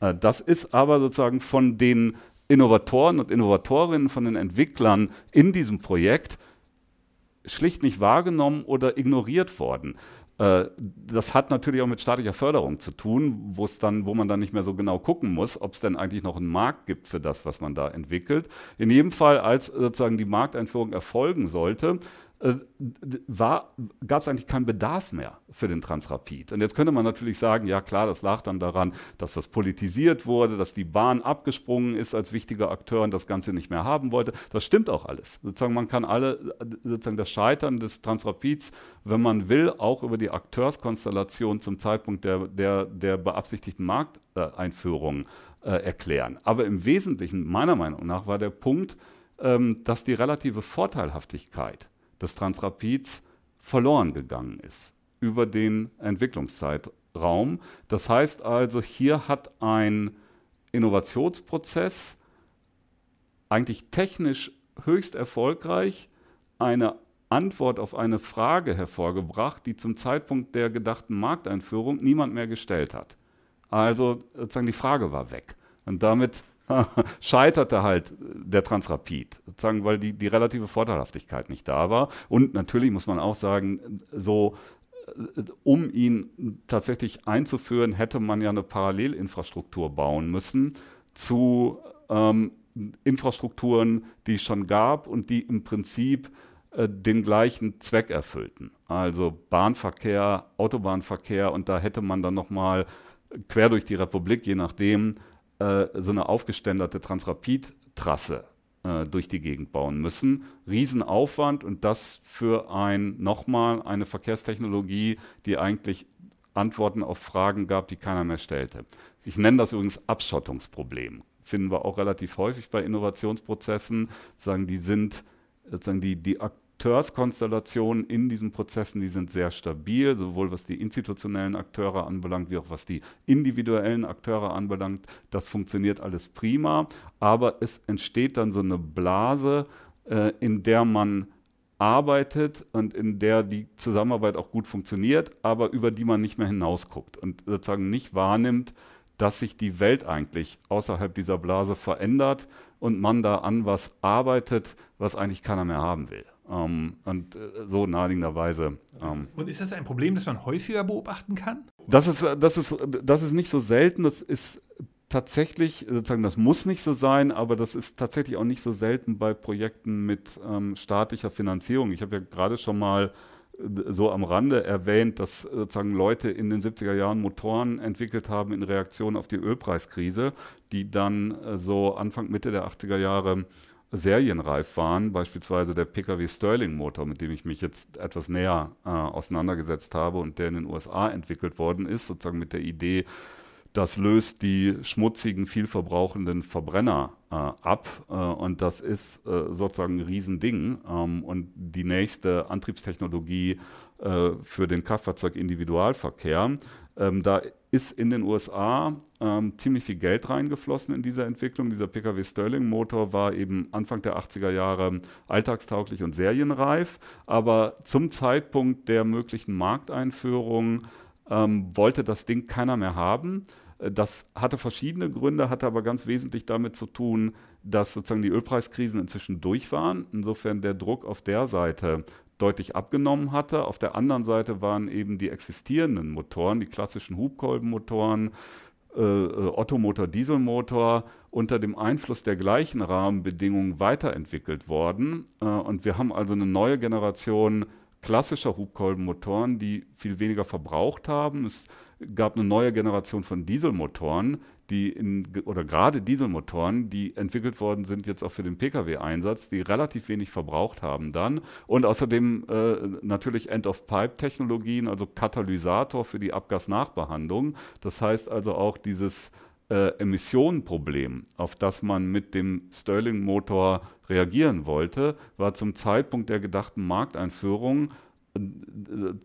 Äh, das ist aber sozusagen von den Innovatoren und Innovatorinnen, von den Entwicklern in diesem Projekt schlicht nicht wahrgenommen oder ignoriert worden. Äh, das hat natürlich auch mit staatlicher Förderung zu tun, wo es dann, wo man dann nicht mehr so genau gucken muss, ob es denn eigentlich noch einen Markt gibt für das, was man da entwickelt. In jedem Fall, als sozusagen die Markteinführung erfolgen sollte, gab es eigentlich keinen Bedarf mehr für den Transrapid. Und jetzt könnte man natürlich sagen, ja klar, das lag dann daran, dass das politisiert wurde, dass die Bahn abgesprungen ist als wichtiger Akteur und das Ganze nicht mehr haben wollte. Das stimmt auch alles. Sozusagen man kann alle, sozusagen das Scheitern des Transrapids, wenn man will, auch über die Akteurskonstellation zum Zeitpunkt der, der, der beabsichtigten Markteinführung äh, erklären. Aber im Wesentlichen, meiner Meinung nach, war der Punkt, ähm, dass die relative Vorteilhaftigkeit des Transrapids verloren gegangen ist über den Entwicklungszeitraum. Das heißt also, hier hat ein Innovationsprozess eigentlich technisch höchst erfolgreich eine Antwort auf eine Frage hervorgebracht, die zum Zeitpunkt der gedachten Markteinführung niemand mehr gestellt hat. Also sozusagen die Frage war weg. Und damit scheiterte halt der Transrapid, sozusagen, weil die, die relative Vorteilhaftigkeit nicht da war. Und natürlich muss man auch sagen, so äh, um ihn tatsächlich einzuführen, hätte man ja eine Parallelinfrastruktur bauen müssen zu ähm, Infrastrukturen, die es schon gab und die im Prinzip äh, den gleichen Zweck erfüllten. Also Bahnverkehr, Autobahnverkehr und da hätte man dann nochmal quer durch die Republik, je nachdem, äh, so eine aufgeständerte Transrapid-Trasse äh, durch die Gegend bauen müssen. Riesenaufwand und das für ein nochmal eine Verkehrstechnologie, die eigentlich Antworten auf Fragen gab, die keiner mehr stellte. Ich nenne das übrigens Abschottungsproblem. Finden wir auch relativ häufig bei Innovationsprozessen. Sagen, die sind sozusagen die, die Akteurskonstellationen in diesen Prozessen, die sind sehr stabil, sowohl was die institutionellen Akteure anbelangt, wie auch was die individuellen Akteure anbelangt. Das funktioniert alles prima, aber es entsteht dann so eine Blase, äh, in der man arbeitet und in der die Zusammenarbeit auch gut funktioniert, aber über die man nicht mehr hinausguckt und sozusagen nicht wahrnimmt, dass sich die Welt eigentlich außerhalb dieser Blase verändert und man da an was arbeitet, was eigentlich keiner mehr haben will. Ähm, und äh, so naheliegenderweise. Ähm, und ist das ein Problem, das man häufiger beobachten kann? Das ist, das ist, das ist nicht so selten. Das ist tatsächlich, sozusagen, das muss nicht so sein, aber das ist tatsächlich auch nicht so selten bei Projekten mit ähm, staatlicher Finanzierung. Ich habe ja gerade schon mal äh, so am Rande erwähnt, dass sozusagen Leute in den 70er Jahren Motoren entwickelt haben in Reaktion auf die Ölpreiskrise, die dann äh, so Anfang, Mitte der 80er Jahre serienreif waren, beispielsweise der Pkw Sterling Motor, mit dem ich mich jetzt etwas näher äh, auseinandergesetzt habe und der in den USA entwickelt worden ist, sozusagen mit der Idee, das löst die schmutzigen, vielverbrauchenden Verbrenner äh, ab äh, und das ist äh, sozusagen ein Riesending ähm, und die nächste Antriebstechnologie äh, für den Kraftfahrzeug-Individualverkehr. Ähm, da ist in den USA ähm, ziemlich viel Geld reingeflossen in diese Entwicklung. Dieser Pkw Sterling Motor war eben Anfang der 80er Jahre alltagstauglich und serienreif, aber zum Zeitpunkt der möglichen Markteinführung ähm, wollte das Ding keiner mehr haben. Äh, das hatte verschiedene Gründe, hatte aber ganz wesentlich damit zu tun, dass sozusagen die Ölpreiskrisen inzwischen durch waren. Insofern der Druck auf der Seite deutlich abgenommen hatte. Auf der anderen Seite waren eben die existierenden Motoren, die klassischen Hubkolbenmotoren, äh, äh Ottomotor, Dieselmotor unter dem Einfluss der gleichen Rahmenbedingungen weiterentwickelt worden. Äh, und wir haben also eine neue Generation klassischer Hubkolbenmotoren, die viel weniger verbraucht haben. Es gab eine neue Generation von Dieselmotoren, die in, oder gerade Dieselmotoren, die entwickelt worden sind jetzt auch für den Pkw-Einsatz, die relativ wenig verbraucht haben dann. Und außerdem äh, natürlich End-of-Pipe-Technologien, also Katalysator für die Abgasnachbehandlung. Das heißt also auch dieses äh, Emissionenproblem, auf das man mit dem Stirling-Motor reagieren wollte, war zum Zeitpunkt der gedachten Markteinführung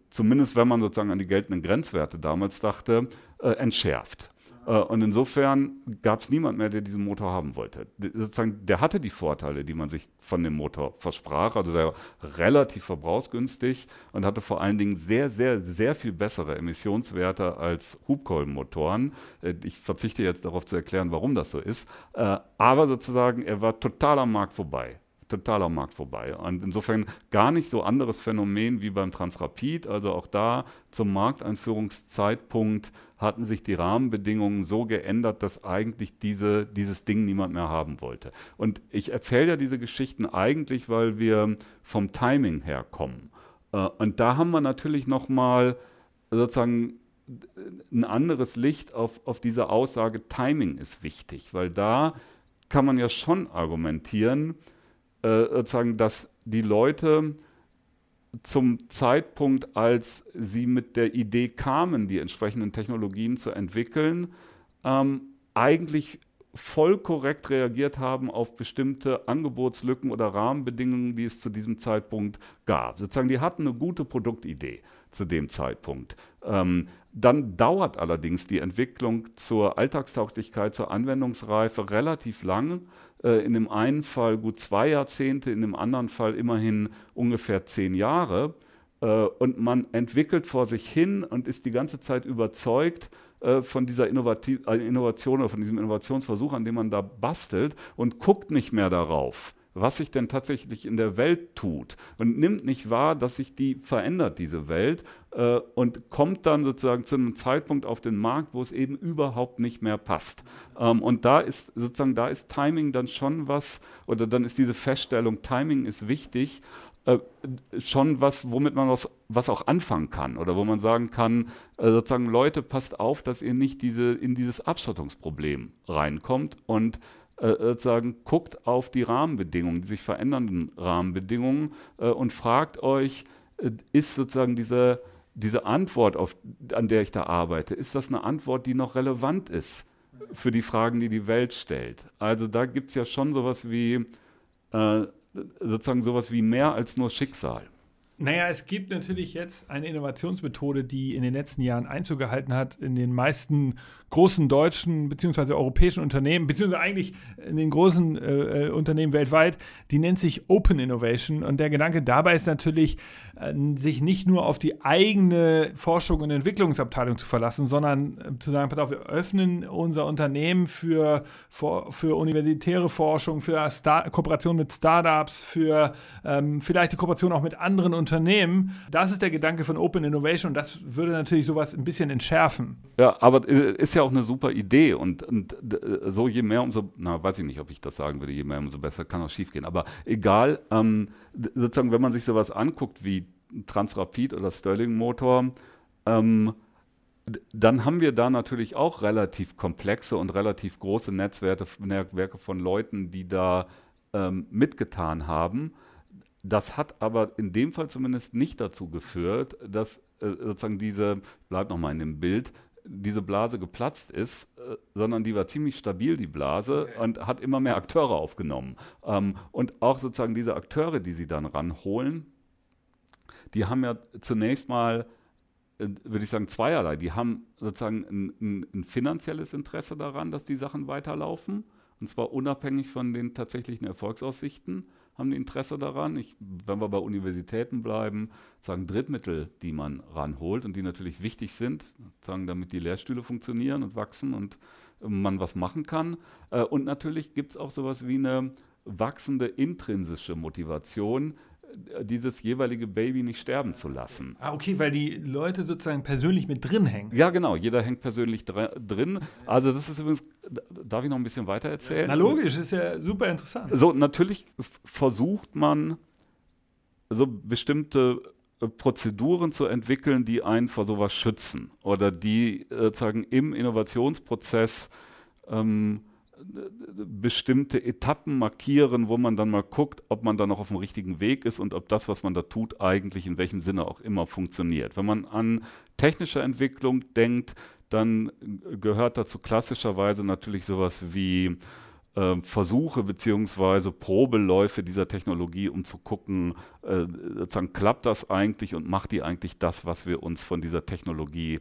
zumindest wenn man sozusagen an die geltenden Grenzwerte damals dachte, äh, entschärft. Äh, und insofern gab es niemand mehr, der diesen Motor haben wollte. Sozusagen, der hatte die Vorteile, die man sich von dem Motor versprach. Also der war relativ verbrauchsgünstig und hatte vor allen Dingen sehr, sehr, sehr viel bessere Emissionswerte als Hubkolbenmotoren. Äh, ich verzichte jetzt darauf zu erklären, warum das so ist. Äh, aber sozusagen, er war total am Markt vorbei total am Markt vorbei. Und insofern gar nicht so anderes Phänomen wie beim Transrapid. Also auch da zum Markteinführungszeitpunkt hatten sich die Rahmenbedingungen so geändert, dass eigentlich diese, dieses Ding niemand mehr haben wollte. Und ich erzähle ja diese Geschichten eigentlich, weil wir vom Timing herkommen. Äh, und da haben wir natürlich nochmal sozusagen ein anderes Licht auf, auf diese Aussage, Timing ist wichtig, weil da kann man ja schon argumentieren, äh, sozusagen, dass die Leute zum Zeitpunkt, als sie mit der Idee kamen, die entsprechenden Technologien zu entwickeln, ähm, eigentlich voll korrekt reagiert haben auf bestimmte Angebotslücken oder Rahmenbedingungen, die es zu diesem Zeitpunkt gab. Sozusagen, die hatten eine gute Produktidee zu dem Zeitpunkt. Ähm, dann dauert allerdings die Entwicklung zur Alltagstauglichkeit, zur Anwendungsreife relativ lang. Äh, in dem einen Fall gut zwei Jahrzehnte, in dem anderen Fall immerhin ungefähr zehn Jahre. Äh, und man entwickelt vor sich hin und ist die ganze Zeit überzeugt, äh, von dieser Innovation oder von diesem Innovationsversuch, an dem man da bastelt und guckt nicht mehr darauf, was sich denn tatsächlich in der Welt tut und nimmt nicht wahr, dass sich die verändert, diese Welt, äh, und kommt dann sozusagen zu einem Zeitpunkt auf den Markt, wo es eben überhaupt nicht mehr passt. Ähm, und da ist sozusagen, da ist Timing dann schon was, oder dann ist diese Feststellung, Timing ist wichtig, äh, schon was, womit man was, was auch anfangen kann oder wo man sagen kann, äh, sozusagen, Leute, passt auf, dass ihr nicht diese, in dieses Abschottungsproblem reinkommt und äh, sozusagen guckt auf die Rahmenbedingungen, die sich verändernden Rahmenbedingungen äh, und fragt euch, äh, ist sozusagen diese, diese Antwort, auf, an der ich da arbeite, ist das eine Antwort, die noch relevant ist für die Fragen, die die Welt stellt? Also da gibt es ja schon sowas wie, äh, sozusagen sowas wie mehr als nur Schicksal. Naja, es gibt natürlich jetzt eine Innovationsmethode, die in den letzten Jahren Einzug gehalten hat in den meisten großen deutschen bzw. europäischen Unternehmen, beziehungsweise eigentlich in den großen äh, äh, Unternehmen weltweit, die nennt sich Open Innovation. Und der Gedanke dabei ist natürlich, äh, sich nicht nur auf die eigene Forschung und Entwicklungsabteilung zu verlassen, sondern äh, zu sagen, pass auf, wir öffnen unser Unternehmen für, für, für universitäre Forschung, für Star Kooperation mit Startups, für ähm, vielleicht die Kooperation auch mit anderen Unternehmen. Das ist der Gedanke von Open Innovation und das würde natürlich sowas ein bisschen entschärfen. Ja, aber ist ja ja auch eine super Idee und, und so je mehr, umso, na, weiß ich nicht, ob ich das sagen würde, je mehr, umso besser kann auch schief gehen. Aber egal, ähm, sozusagen, wenn man sich sowas anguckt wie Transrapid oder Sterling Motor, ähm, dann haben wir da natürlich auch relativ komplexe und relativ große Netzwerke, von Leuten, die da ähm, mitgetan haben. Das hat aber in dem Fall zumindest nicht dazu geführt, dass äh, sozusagen diese, bleibt nochmal in dem Bild, diese Blase geplatzt ist, äh, sondern die war ziemlich stabil, die Blase, okay. und hat immer mehr Akteure aufgenommen. Ähm, und auch sozusagen diese Akteure, die sie dann ranholen, die haben ja zunächst mal, äh, würde ich sagen, zweierlei. Die haben sozusagen ein, ein, ein, finanzielles Interesse daran, dass die Sachen weiterlaufen, und zwar unabhängig von den tatsächlichen Erfolgsaussichten haben Interesse daran. Ich, wenn wir bei Universitäten bleiben, sagen Drittmittel, die man ranholt und die natürlich wichtig sind, sagen, damit die Lehrstühle funktionieren und wachsen und man was machen kann. Äh, und natürlich gibt es auch sowas wie eine wachsende intrinsische Motivation, äh, dieses jeweilige Baby nicht sterben zu lassen. Ah, okay, weil die Leute sozusagen persönlich mit drin hängen. Ja, genau, jeder hängt persönlich drin. Also das ist übrigens, darf ich noch ein bisschen weiter erzählen? Na logisch, ist ja super interessant. So, natürlich versucht man so bestimmte äh, Prozeduren zu entwickeln, die einen vor sowas schützen oder die äh, sozusagen im Innovationsprozess ähm, bestimmte Etappen markieren, wo man dann mal guckt, ob man da noch auf dem richtigen Weg ist und ob das, was man da tut, eigentlich in welchem Sinne auch immer funktioniert. Wenn man an technische Entwicklung denkt, dann gehört dazu klassischerweise natürlich sowas wie äh, Versuche bzw. Probeläufe dieser Technologie, um zu gucken, äh, sozusagen klappt das eigentlich und macht die eigentlich das, was wir uns von dieser Technologie äh,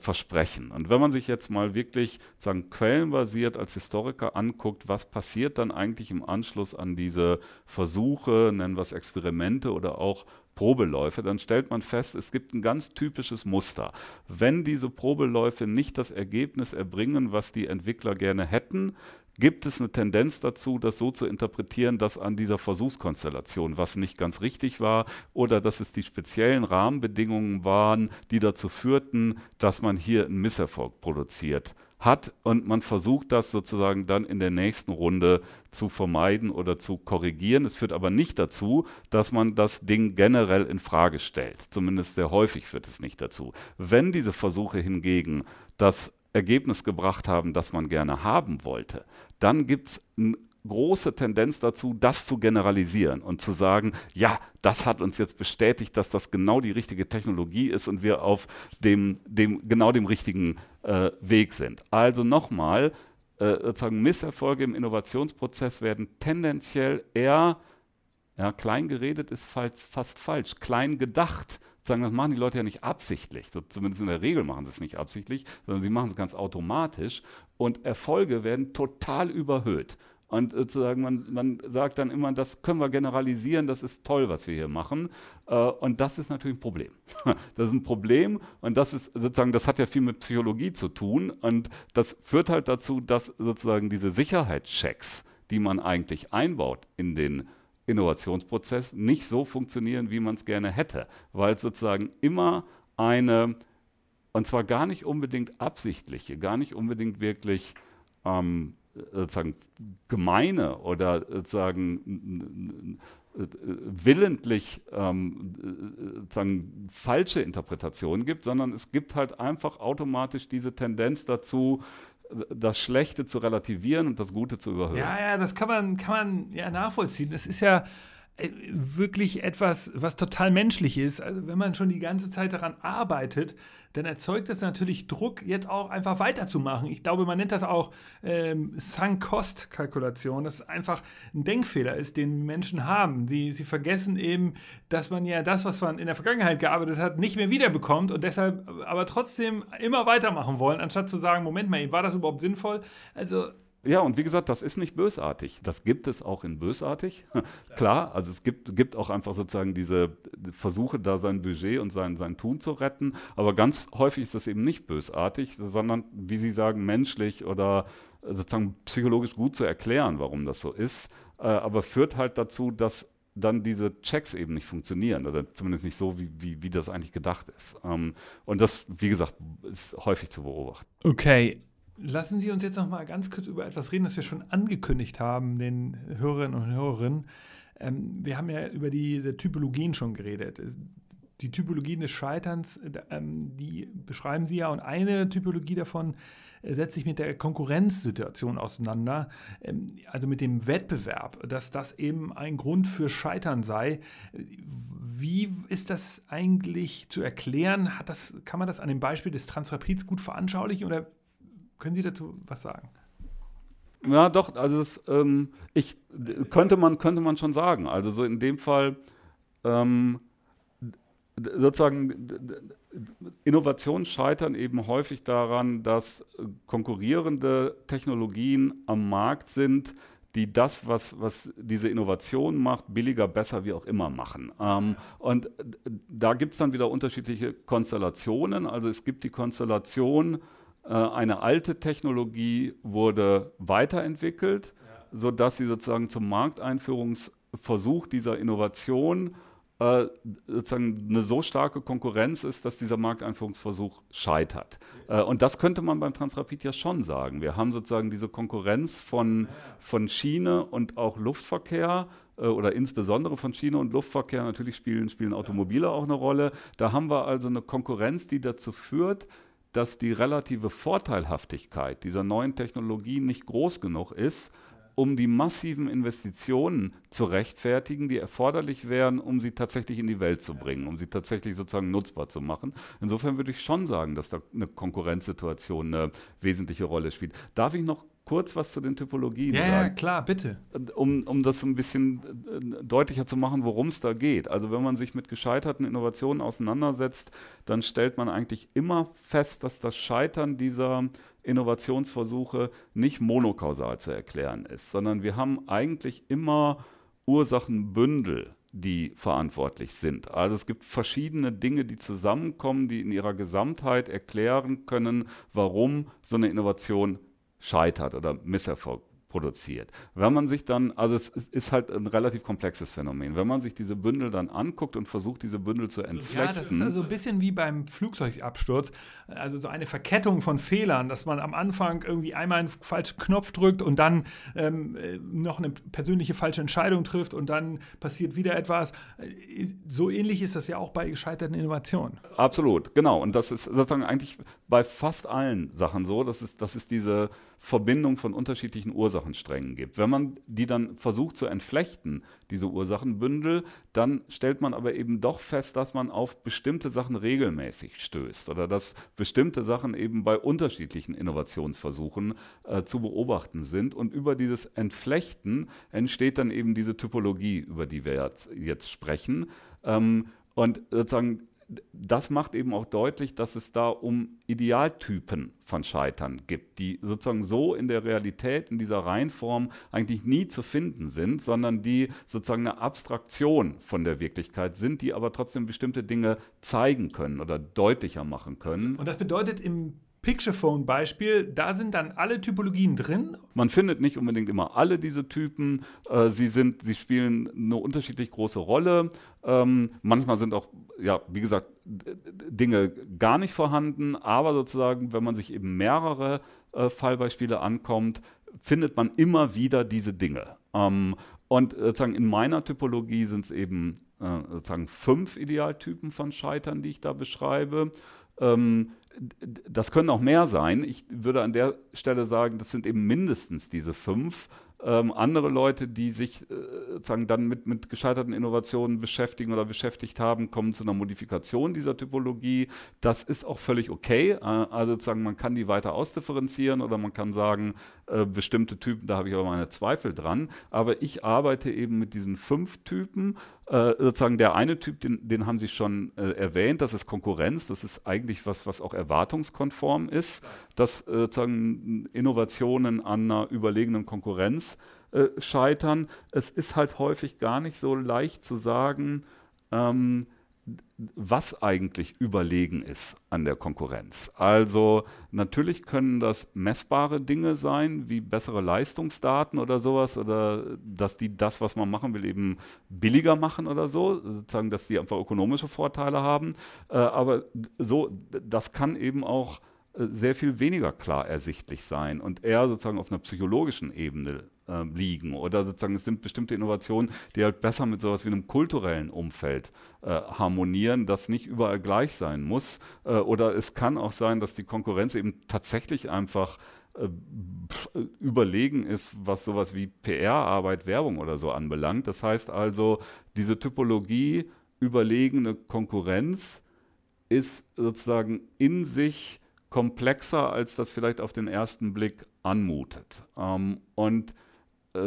versprechen. Und wenn man sich jetzt mal wirklich sagen, quellenbasiert als Historiker anguckt, was passiert dann eigentlich im Anschluss an diese Versuche, nennen wir es Experimente oder auch Probeläufe, dann stellt man fest, es gibt ein ganz typisches Muster. Wenn diese Probeläufe nicht das Ergebnis erbringen, was die Entwickler gerne hätten, gibt es eine Tendenz dazu, das so zu interpretieren, dass an dieser Versuchskonstellation was nicht ganz richtig war oder dass es die speziellen Rahmenbedingungen waren, die dazu führten, dass man hier einen Misserfolg produziert hat und man versucht das sozusagen dann in der nächsten Runde zu vermeiden oder zu korrigieren. Es führt aber nicht dazu, dass man das Ding generell in Frage stellt. Zumindest sehr häufig führt es nicht dazu. Wenn diese Versuche hingegen das Ergebnis gebracht haben, das man gerne haben wollte, dann gibt es eine große Tendenz dazu, das zu generalisieren und zu sagen, ja, das hat uns jetzt bestätigt, dass das genau die richtige Technologie ist und wir auf dem, dem genau dem richtigen äh, Weg sind. Also nochmal, äh, sozusagen Misserfolge im Innovationsprozess werden tendenziell eher, ja, klein geredet ist fast falsch, klein gedacht sagen, das machen die Leute ja nicht absichtlich. So, zumindest in der Regel machen sie es nicht absichtlich, sondern sie machen es ganz automatisch. Und Erfolge werden total überhöht. Und sozusagen, man, man sagt dann immer, das können wir generalisieren, das ist toll, was wir hier machen. Äh, und das ist natürlich ein Problem. Das ist ein Problem und das ist sozusagen, das hat ja viel mit Psychologie zu tun. Und das führt halt dazu, dass sozusagen diese Sicherheitschecks, die man eigentlich einbaut in den Innovationsprozess nicht so funktionieren, wie man es gerne hätte, weil es sozusagen immer eine, und zwar gar nicht unbedingt absichtliche, gar nicht unbedingt wirklich ähm, sozusagen gemeine oder sozusagen willentlich ähm, sozusagen falsche Interpretationen gibt, sondern es gibt halt einfach automatisch diese Tendenz dazu, das Schlechte zu relativieren und das Gute zu überhöhen. Ja, ja, das kann man, kann man ja nachvollziehen. Das ist ja wirklich etwas, was total menschlich ist. Also wenn man schon die ganze Zeit daran arbeitet, dann erzeugt das natürlich Druck, jetzt auch einfach weiterzumachen. Ich glaube, man nennt das auch ähm, Sunk-Cost-Kalkulation, dass es einfach ein Denkfehler ist, den Menschen haben. Sie, sie vergessen eben, dass man ja das, was man in der Vergangenheit gearbeitet hat, nicht mehr wiederbekommt und deshalb aber trotzdem immer weitermachen wollen, anstatt zu sagen, Moment mal, war das überhaupt sinnvoll? Also ja, und wie gesagt, das ist nicht bösartig. Das gibt es auch in bösartig. Klar, also es gibt, gibt auch einfach sozusagen diese Versuche, da sein Budget und sein, sein Tun zu retten. Aber ganz häufig ist das eben nicht bösartig, sondern, wie Sie sagen, menschlich oder sozusagen psychologisch gut zu erklären, warum das so ist. Äh, aber führt halt dazu, dass dann diese Checks eben nicht funktionieren oder zumindest nicht so, wie, wie, wie das eigentlich gedacht ist. Ähm, und das, wie gesagt, ist häufig zu beobachten. Okay, Lassen Sie uns jetzt noch mal ganz kurz über etwas reden, das wir schon angekündigt haben, den Hörerinnen und Hörerinnen. Ähm, wir haben ja über diese Typologien schon geredet. Die Typologien des Scheiterns, ähm, die beschreiben Sie ja, und eine Typologie davon äh, setzt sich mit der Konkurrenzsituation auseinander, ähm, also mit dem Wettbewerb, dass das eben ein Grund für Scheitern sei. Wie ist das eigentlich zu erklären? Hat das, kann man das an dem Beispiel des Transrapids gut veranschaulichen oder können Sie dazu was sagen? Ja, doch, also das, ähm, ich, könnte, man, könnte man schon sagen. Also so in dem Fall ähm, sozusagen Innovationen scheitern eben häufig daran, dass konkurrierende Technologien am Markt sind, die das, was, was diese Innovation macht, billiger, besser, wie auch immer machen. Ähm, und da gibt es dann wieder unterschiedliche Konstellationen. Also es gibt die Konstellation, eine alte Technologie wurde weiterentwickelt, ja. sodass sie sozusagen zum Markteinführungsversuch dieser Innovation äh, sozusagen eine so starke Konkurrenz ist, dass dieser Markteinführungsversuch scheitert. Äh, und das könnte man beim Transrapid ja schon sagen. Wir haben sozusagen diese Konkurrenz von, von Schiene und auch Luftverkehr äh, oder insbesondere von Schiene und Luftverkehr. Natürlich spielen, spielen Automobile auch eine Rolle. Da haben wir also eine Konkurrenz, die dazu führt, dass die relative Vorteilhaftigkeit dieser neuen Technologie nicht groß genug ist, um die massiven Investitionen zu rechtfertigen, die erforderlich wären, um sie tatsächlich in die Welt zu bringen, um sie tatsächlich sozusagen nutzbar zu machen. Insofern würde ich schon sagen, dass da eine Konkurrenzsituation eine wesentliche Rolle spielt. Darf ich noch kurz was zu den Typologien ja, sagen? Ja, klar, bitte. Um, um das ein bisschen äh, deutlicher zu machen, worum es da geht. Also wenn man sich mit gescheiterten Innovationen auseinandersetzt, dann stellt man eigentlich immer fest, dass das Scheitern dieser Innovationsversuche nicht monokausal zu erklären ist, sondern wir haben eigentlich immer Ursachenbündel, die verantwortlich sind. Also es gibt verschiedene Dinge, die zusammenkommen, die in ihrer Gesamtheit erklären können, warum so eine Innovation scheitert oder Misserfolg produziert. Wenn man sich dann, also es ist halt ein relativ komplexes Phänomen, wenn man sich diese Bündel dann anguckt und versucht, diese Bündel zu entflechten. Ja, das ist also ein bisschen wie beim Flugzeugabsturz, also so eine Verkettung von Fehlern, dass man am Anfang irgendwie einmal einen falschen Knopf drückt und dann ähm, äh, noch eine persönliche falsche Entscheidung trifft und dann passiert wieder etwas. So ähnlich ist das ja auch bei gescheiterten Innovationen. Absolut, genau. Und das ist sozusagen eigentlich bei fast allen Sachen so, dass es, das ist diese Verbindung von unterschiedlichen Ursachensträngen gibt. Wenn man die dann versucht zu entflechten, diese Ursachenbündel, dann stellt man aber eben doch fest, dass man auf bestimmte Sachen regelmäßig stößt oder dass bestimmte Sachen eben bei unterschiedlichen Innovationsversuchen äh, zu beobachten sind. Und über dieses Entflechten entsteht dann eben diese Typologie, über die wir jetzt, jetzt sprechen. Ähm, und sozusagen das macht eben auch deutlich, dass es da um Idealtypen von Scheitern gibt, die sozusagen so in der Realität, in dieser Reihenform eigentlich nie zu finden sind, sondern die sozusagen eine Abstraktion von der Wirklichkeit sind, die aber trotzdem bestimmte Dinge zeigen können oder deutlicher machen können. Und das bedeutet im Picturephone-Beispiel, da sind dann alle Typologien drin. Man findet nicht unbedingt immer alle diese Typen. Äh, sie, sind, sie spielen eine unterschiedlich große Rolle. Ähm, manchmal sind auch, ja, wie gesagt, Dinge gar nicht vorhanden. Aber sozusagen, wenn man sich eben mehrere äh, Fallbeispiele ankommt, findet man immer wieder diese Dinge. Ähm, und sozusagen in meiner Typologie sind es eben äh, sozusagen fünf Idealtypen von Scheitern, die ich da beschreibe. Ähm, das können auch mehr sein. Ich würde an der Stelle sagen, das sind eben mindestens diese fünf. Ähm, andere Leute, die sich äh, sozusagen dann mit, mit gescheiterten Innovationen beschäftigen oder beschäftigt haben, kommen zu einer Modifikation dieser Typologie. Das ist auch völlig okay. Äh, also sozusagen, man kann die weiter ausdifferenzieren oder man kann sagen, äh, bestimmte Typen, da habe ich aber meine Zweifel dran. Aber ich arbeite eben mit diesen fünf Typen. Äh, sozusagen der eine Typ, den, den haben Sie schon äh, erwähnt, das ist Konkurrenz. Das ist eigentlich was, was auch erwartungskonform ist, dass äh, sozusagen Innovationen an einer überlegenen Konkurrenz äh, scheitern. Es ist halt häufig gar nicht so leicht zu sagen, ähm, was eigentlich überlegen ist an der Konkurrenz. Also natürlich können das messbare Dinge sein, wie bessere Leistungsdaten oder sowas, oder dass die das, was man machen will, eben billiger machen oder so, sozusagen, dass die einfach ökonomische Vorteile haben. Äh, aber so, das kann eben auch äh, sehr viel weniger klar ersichtlich sein und eher sozusagen auf einer psychologischen Ebene äh, liegen. Oder sozusagen es sind bestimmte Innovationen, die halt besser mit sowas wie einem kulturellen Umfeld äh, harmonieren, das nicht überall gleich sein muss. Äh, oder es kann auch sein, dass die Konkurrenz eben tatsächlich einfach äh, überlegen ist, was sowas wie PR-Arbeit, Werbung oder so anbelangt. Das heißt also, diese Typologie überlegene Konkurrenz ist sozusagen in sich komplexer, als das vielleicht auf den ersten Blick anmutet. Ähm, und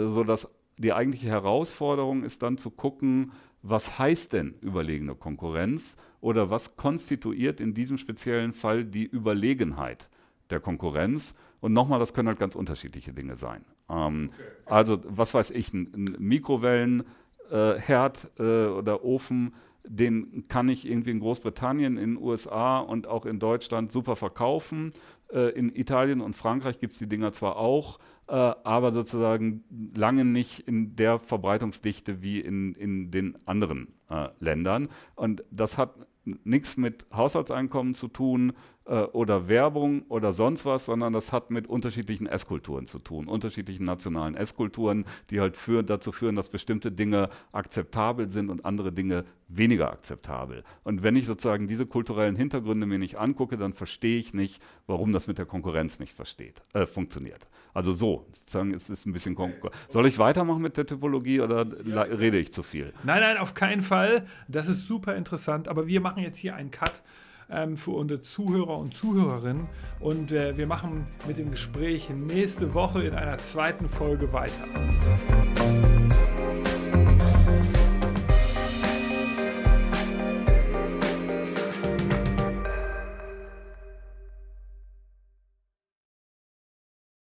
so dass die eigentliche Herausforderung ist dann zu gucken, was heißt denn überlegene Konkurrenz oder was konstituiert in diesem speziellen Fall die Überlegenheit der Konkurrenz Und nochmal, das können halt ganz unterschiedliche Dinge sein. Ähm, okay. Also, was weiß ich, ein, ein Mikrowellenherd äh, äh, oder Ofen, den kann ich irgendwie in Großbritannien, in den USA und auch in Deutschland super verkaufen. Äh, in Italien und Frankreich gibt es die Dinger zwar auch, äh, aber sozusagen lange nicht in der Verbreitungsdichte wie in, in den anderen äh, Ländern. Und das hat nichts mit Haushaltseinkommen zu tun äh, oder Werbung oder sonst was, sondern das hat mit unterschiedlichen Esskulturen zu tun, unterschiedlichen nationalen Esskulturen, die halt für, dazu führen, dass bestimmte Dinge akzeptabel sind und andere Dinge weniger akzeptabel. Und wenn ich sozusagen diese kulturellen Hintergründe mir nicht angucke, dann verstehe ich nicht, warum das mit der Konkurrenz nicht versteht, äh, funktioniert. Also so, sozusagen ist es ein bisschen Konkur Soll ich weitermachen mit der Typologie oder ja. rede ich zu viel? Nein, nein, auf keinen Fall. Das ist super interessant, aber wir machen jetzt hier einen Cut ähm, für unsere Zuhörer und Zuhörerinnen. Und äh, wir machen mit dem Gespräch nächste Woche in einer zweiten Folge weiter.